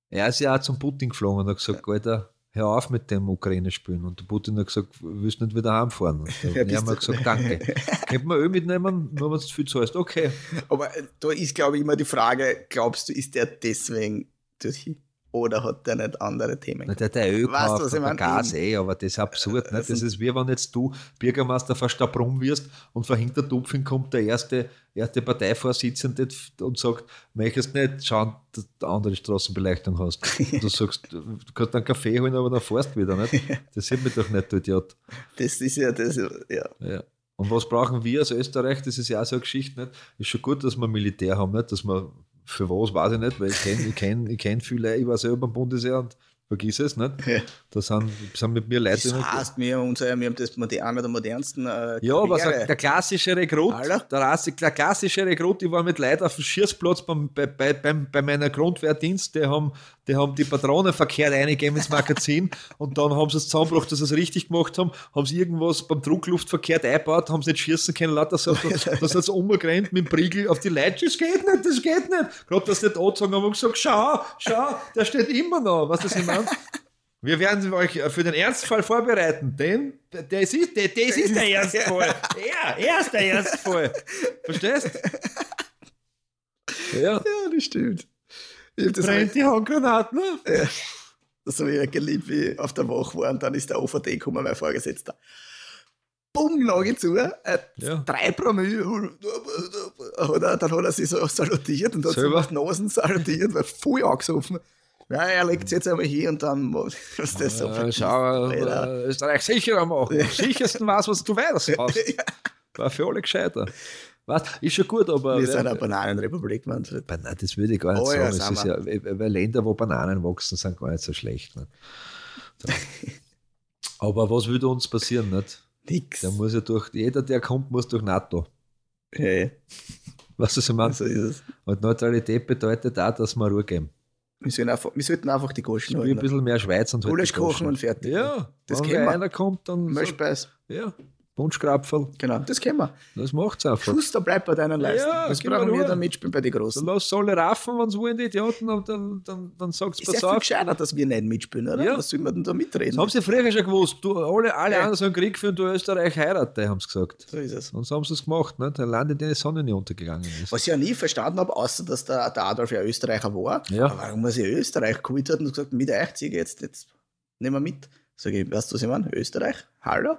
Er ist ja auch zum Putin geflogen und hat gesagt, Alter, hör auf mit dem Ukraine-Spielen. Und der Putin hat gesagt, willst du nicht wieder heimfahren? Und bist haben wir gesagt, danke. Könnte man Öl mitnehmen, nur wenn du zu viel zahlst. Okay. Aber äh, da ist, glaube ich, immer die Frage, glaubst du, ist der deswegen dorthin? Oder hat der nicht andere Themen? Na, der hat der Öl Weißt gekauft was und ich der mein? Gas eh, aber das ist absurd. Äh, nicht? Das also- ist wie wenn jetzt du Bürgermeister von Stabrum wirst und von Hintertupfing kommt der erste, erste Parteivorsitzende und sagt, möchtest nicht schauen, dass du andere Straßenbeleuchtung hast. Du sagst, du kannst einen Kaffee holen, aber dann fährst du wieder. Nicht? Das sieht mich doch nicht, du Idiot. Das ist ja, das, ja. Ja. Und was brauchen wir als Österreich? Das ist ja auch so eine Geschichte. Nicht? Ist schon gut, dass wir Militär haben, nicht? dass wir für was weiß ich nicht, weil ich kenne ich kenn, ich kenn viele, ich war selber beim Bundesheer und vergiss es nicht. Ja. Da sind, sind mit mir Leute. Das heißt, wir unser, wir haben das moderne, einer der modernsten äh, Ja, was Quere. er, der klassische Rekrut, der, der klassische Rekrut, ich war mit Leuten auf dem Schießplatz beim, bei, bei, beim, bei meiner Grundwehrdienst, die haben, die haben die Patronen verkehrt eingegeben ins Magazin und dann haben sie es zusammengebracht, dass sie es richtig gemacht haben, haben sie irgendwas beim Druckluft verkehrt eingebaut, haben sie nicht schießen können, lauter so, da sind sie umgerannt mit dem Priegel auf die Leute, das geht nicht, das geht nicht. Gerade, dass sie nicht angezogen haben und gesagt, schau, schau, der steht immer noch, was das ich meine? Wir werden euch für den Ernstfall vorbereiten, denn das ist, das ist der Ernstfall. Er, er ist der Ernstfall. Verstehst? Ja, Ja, das stimmt. Ich hab das brennt die Handgranaten. Ne? Das habe ich ja geliebt, wie ich auf der Woche war und dann ist der OVD gekommen, mein Vorgesetzter. Bumm, Nagel zu, äh, Ja. drei Promille, dann hat er sich so salutiert und hat so Selber? auf die Nasen salutiert, war voll angesoffen. Ja, er legt es jetzt einmal hier und dann was das so Äh, schau, Österreich sicherer machen. Am sichersten was, was du weißt. hast. War für alle gescheiter. Was? Ist schon gut, aber. Wir sind eine Bananenrepublik, man. Das würde ich gar nicht Oh ja, sagen. sind es ja, weil Länder, wo Bananen wachsen, sind gar nicht so schlecht. So. Aber was würde uns passieren? Nicht? Nix. Der muss ja durch, jeder, der kommt, muss durch NATO. Ja, ja, Was ist ich meine? so ist es. Und Neutralität bedeutet auch, dass wir Ruhe geben. Wir, sollen einfach, wir sollten einfach die Goschen Wie ein bisschen mehr Schweiz und halt Gulasch Goschen. kochen und fertig. Ja, Das wenn wir. einer kommt, dann. Mischbeiß. Ja, Punschkrapferl, Genau, das kennen wir. das macht's einfach. Schuster bleibt bei deinen Leisten. Ja, das brauchen wir dann mitspielen bei den Dann Großen. lass alle raffen, wenn sie wollen, die Idioten, und dann, dann, dann sagst du, Ist ja pass viel auf. gescheiter, dass wir nicht mitspielen, oder? Ja. Was soll man denn da mitreden? Das haben sie früher schon gewusst. Du, alle alle Ja. anderen sollen Krieg führen, du Österreich heirate, haben sie gesagt. so ist es. Und so haben sie es gemacht, ne? der Land, in dem die Sonne nicht untergegangen ist. Was ich ja nie verstanden habe, außer dass der, der Adolf ja Österreicher war, Ja. aber warum er sich Österreich geholt hat und gesagt, mit euch ziehe ich jetzt, jetzt nehmen wir mit. Sag ich, weißt du, was ich meine? Österreich? Hallo?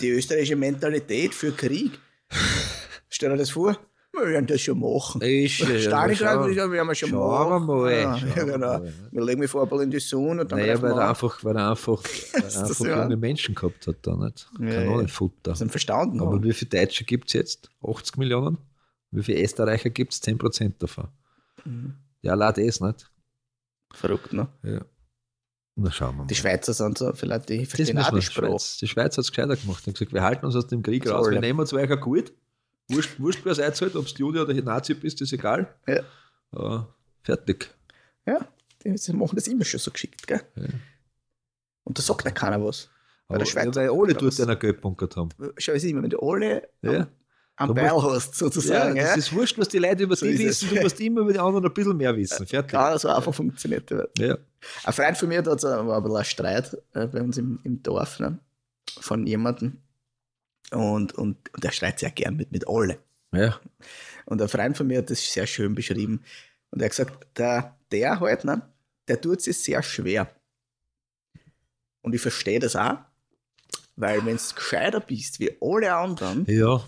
Die österreichische Mentalität für Krieg. Stell dir das vor? Wir werden das schon machen. Ist, ja, Stalingrad schau. werden wir schon machen. mal, Ja, ja, genau. mal? Wir legen mich vor ein bisschen in die Sonne und dann Naja, weil er einfach, weil er einfach, weil er einfach ja? junge Menschen gehabt hat da nicht. Ja, Kann ja. sind verstanden. Aber haben. wie viele Deutsche gibt es jetzt? 80 Millionen? Wie viele Österreicher gibt es? 10% davon. Mhm. Ja, allein das nicht. Verrückt, ne? Ja. Na, schauen wir mal. Die Schweizer sind so, vielleicht die verstehen auch die die. Schweiz. Die Schweiz hat es gescheiter gemacht. Die haben gesagt, wir halten uns aus dem Krieg raus. Wir nehmen uns euch ein gut. Wurscht, wurscht wer seid halt, ob du Jude oder Nazi bist, ist egal. Ja. Äh, fertig. Ja, die machen das immer schon so geschickt, gell? Ja. Und da sagt ja keiner was. Bei der Schweiz. ja, weil alle dort einen Geldpunkt haben. Schau, es ist immer, wenn du alle Ja. Am, Beil hast, sozusagen. Ja, Ja, das ist wurscht, was die Leute über So dich es. wissen. Du musst immer über die anderen ein bisschen mehr wissen. Fertig. Klar, so einfach funktioniert das. Ja. Ein Freund von mir, da war bisschen ein Streit äh, bei uns im, im Dorf ne, von jemandem. Und, und, und der streitet sehr gern mit, mit alle. ja. Und ein Freund von mir hat das sehr schön beschrieben. Und er hat gesagt, der, der halt, ne, der tut sich sehr schwer. Und ich verstehe das auch, weil wenn du gescheiter bist wie alle anderen, Ja.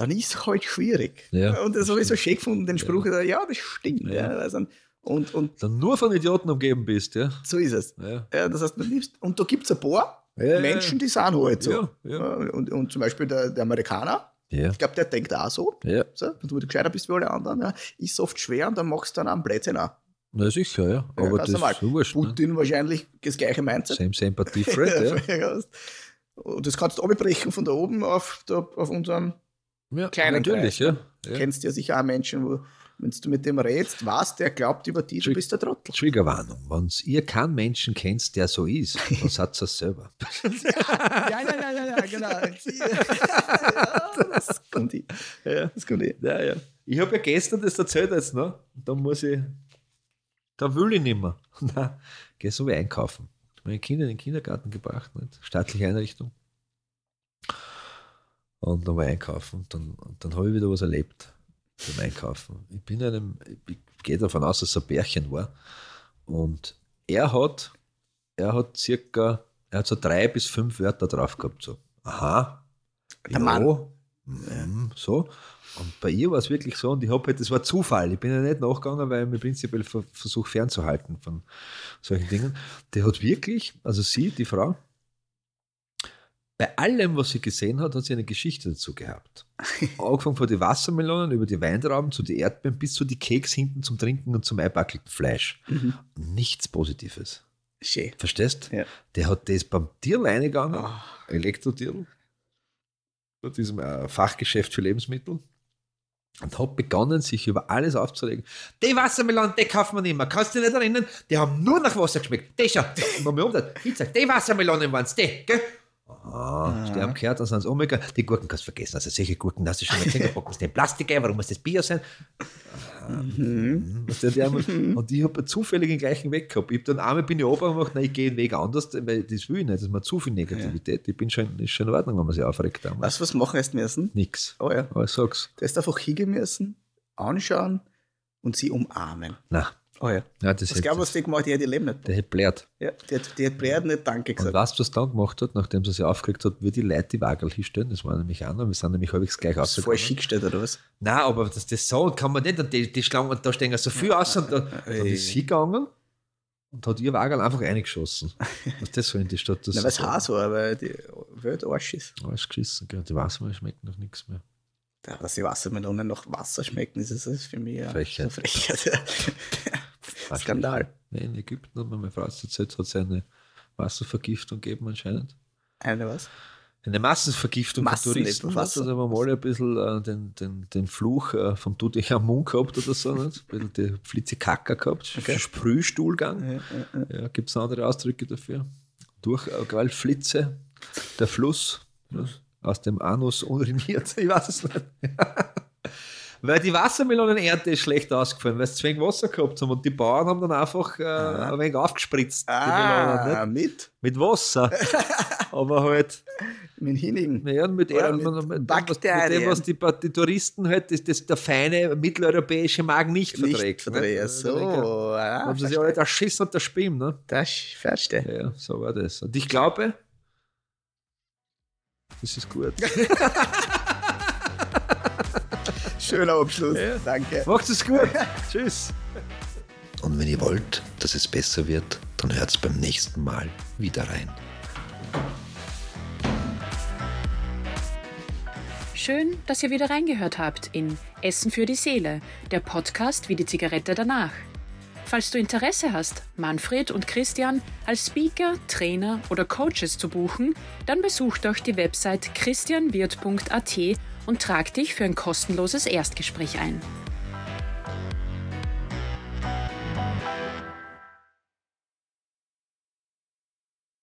Dann ist es halt schwierig. Ja, und das habe ich so schön gefunden, den Spruch, ja, ja das stimmt. Ja. Also, und, und Dann nur von Idioten umgeben bist, ja. so ist es. Ja. Das heißt, man liebst, und da gibt es ein paar Menschen, die sind halt so. Und, und zum Beispiel der, der Amerikaner, ich glaube, der denkt auch so. Ja. so wenn du gescheiter bist wie alle anderen, ist oft schwer und dann machst du dann einen Blödsinn auch. Na sicher, ja. Ja, Aber das normal. ist wurscht. Ne? Putin wahrscheinlich das gleiche Mindset. Same, same, but different, ja. Ja. Und das kannst du abbrechen von da oben auf, da, auf unserem. Ja. Kleinen Natürlich, Kreis, ja. Du ja. kennst ja sicher auch Menschen, wo, wenn du mit dem redest, was der glaubt über dich, du bist der Trottel. Triggerwarnung. Wenn ihr keinen Menschen kennt, der so ist, dann seid ihr es selber. ja, ja, ja, ja, ja, genau. das kommt hin. Ja, das kommt hin. Ja, ja. Ich habe ja gestern das erzählt jetzt, ne? Da muss ich. Da will ich nicht mehr. Nein, geh so wie einkaufen. Meine Kinder in den Kindergarten gebracht, nicht? Staatliche Einrichtung. Und dann war einkaufen. Und dann, und dann habe ich wieder was erlebt beim Einkaufen. Ich bin einem, ich gehe davon aus, dass es ein Bärchen war. Und er hat, er hat circa, er hat so drei bis fünf Wörter drauf gehabt. So, aha, Der Mann. mhm, so. Und bei ihr war es wirklich so, und ich habe halt, das war Zufall. Ich bin ja nicht nachgegangen, weil ich mich prinzipiell ver- versuche fernzuhalten von solchen Dingen. Die hat wirklich, also sie, die Frau, Bei allem, was sie gesehen hat, hat sie eine Geschichte dazu gehabt. Angefangen von den Wassermelonen über die Weintrauben zu den Erdbeeren bis zu die Keks hinten zum Trinken und zum eibackelten Fleisch. Nichts Positives. Schön. Verstehst? Ja. Der hat das beim Tierl reingegangen, Ah. Elektrotierl, bei diesem äh, Fachgeschäft für Lebensmittel, und hat begonnen, sich über alles aufzuregen. Die Wassermelonen, die kaufen wir nicht mehr. Kannst du dich nicht erinnern? Die haben nur nach Wasser geschmeckt. Die umdreht, Pizza, die Wassermelonen waren es, die, gell? Ah, die haben gehört, dann sind sie Omega. Die Gurken kannst du vergessen. Also solche Gurken hast du schon mal gesehen. Da packen sie den Plastik ein. Warum muss das Bio sein? Mhm. Und ich habe zufällig den gleichen Weg gehabt. Ich hab dann einmal bin ich oben gemacht, nein, ich gehe den Weg anders, weil das will ich nicht. Das ist mir zu viel Negativität. Ich bin schon, ist schon in Ordnung, wenn man sich aufregt. damals. Weißt du, was machen hast müssen? Nix. Oh ja. Aber sag's. Du hast einfach hingehen müssen, anschauen und sie umarmen. Nein. Oh ja. Ja, das Was hätte, glaubst du, was die gemacht hat? Die hat ihr Leben nicht. der hätte blärt. Ja, die hat, die hat Brad nicht Danke Und gesagt. weißt du, was dann gemacht hat, nachdem sie sich aufgeregt hat, wie die Leute die Waagel hinstellen? Das war nämlich auch noch, wir sind nämlich halbwegs gleich du voll schick gestellt oder was? Nein, aber das, das so kann man nicht. Und die, die Schlangen, und da stehen so viel aus und da, dann ist sie gegangen und hat ihr Waagel einfach reingeschossen. Was das so in die Stadt? Das Na, weil es Haas war, weil die Welt Arsch ist. Alles geschissen, gell. Die Wassermelonen schmecken noch nichts mehr. Da, dass die Wassermelonen nach Wasser schmecken, ist das für mich ja Frechheit. Frechheit. Skandal. Nee, in Ägypten hat mir meine Frau erzählt, hat es eine Wasservergiftung gegeben anscheinend. Eine was? Eine Massenvergiftung Massen- von Touristen. da haben wir mal ein bisschen äh, den, den, den Fluch äh, vom Tut am Mund gehabt oder so. Nicht? Ein bisschen die Flitzekacker gehabt. Okay. Sprühstuhlgang. Ja, ja, ja. Ja, gibt es andere Ausdrücke dafür? Durch äh, Gewaltflitze, der Fluss aus dem Anus uriniert. Ich weiß es nicht. Weil die Wassermelonenernte ist schlecht ausgefallen, weil sie zu wenig Wasser gehabt haben und die Bauern haben dann einfach äh, ein wenig aufgespritzt. Melonen, Ah, nicht? mit? Mit Wasser. Aber halt, Mit Hinigen. naja, mit, Erd- mit mit, mit, mit, Bakterien. dem, was die, die Touristen halt, das, das der feine mitteleuropäische Magen nicht Nicht verträgt. verdreht. ne? So, ah, haben sie sich alle erschissen und erschieben, ne? das verstehe. Ja, ja, so war das. Und ich glaube, das ist gut. Schöner Abschluss. Ja. Danke. Macht es gut. Tschüss. Und wenn ihr wollt, dass es besser wird, dann hört's beim nächsten Mal wieder rein. Schön, dass ihr wieder reingehört habt in Essen für die Seele, der Podcast wie die Zigarette danach. Falls du Interesse hast, Manfred und Christian als Speaker, Trainer oder Coaches zu buchen, dann besuch doch die Website christianwirt.at und trag dich für ein kostenloses Erstgespräch ein.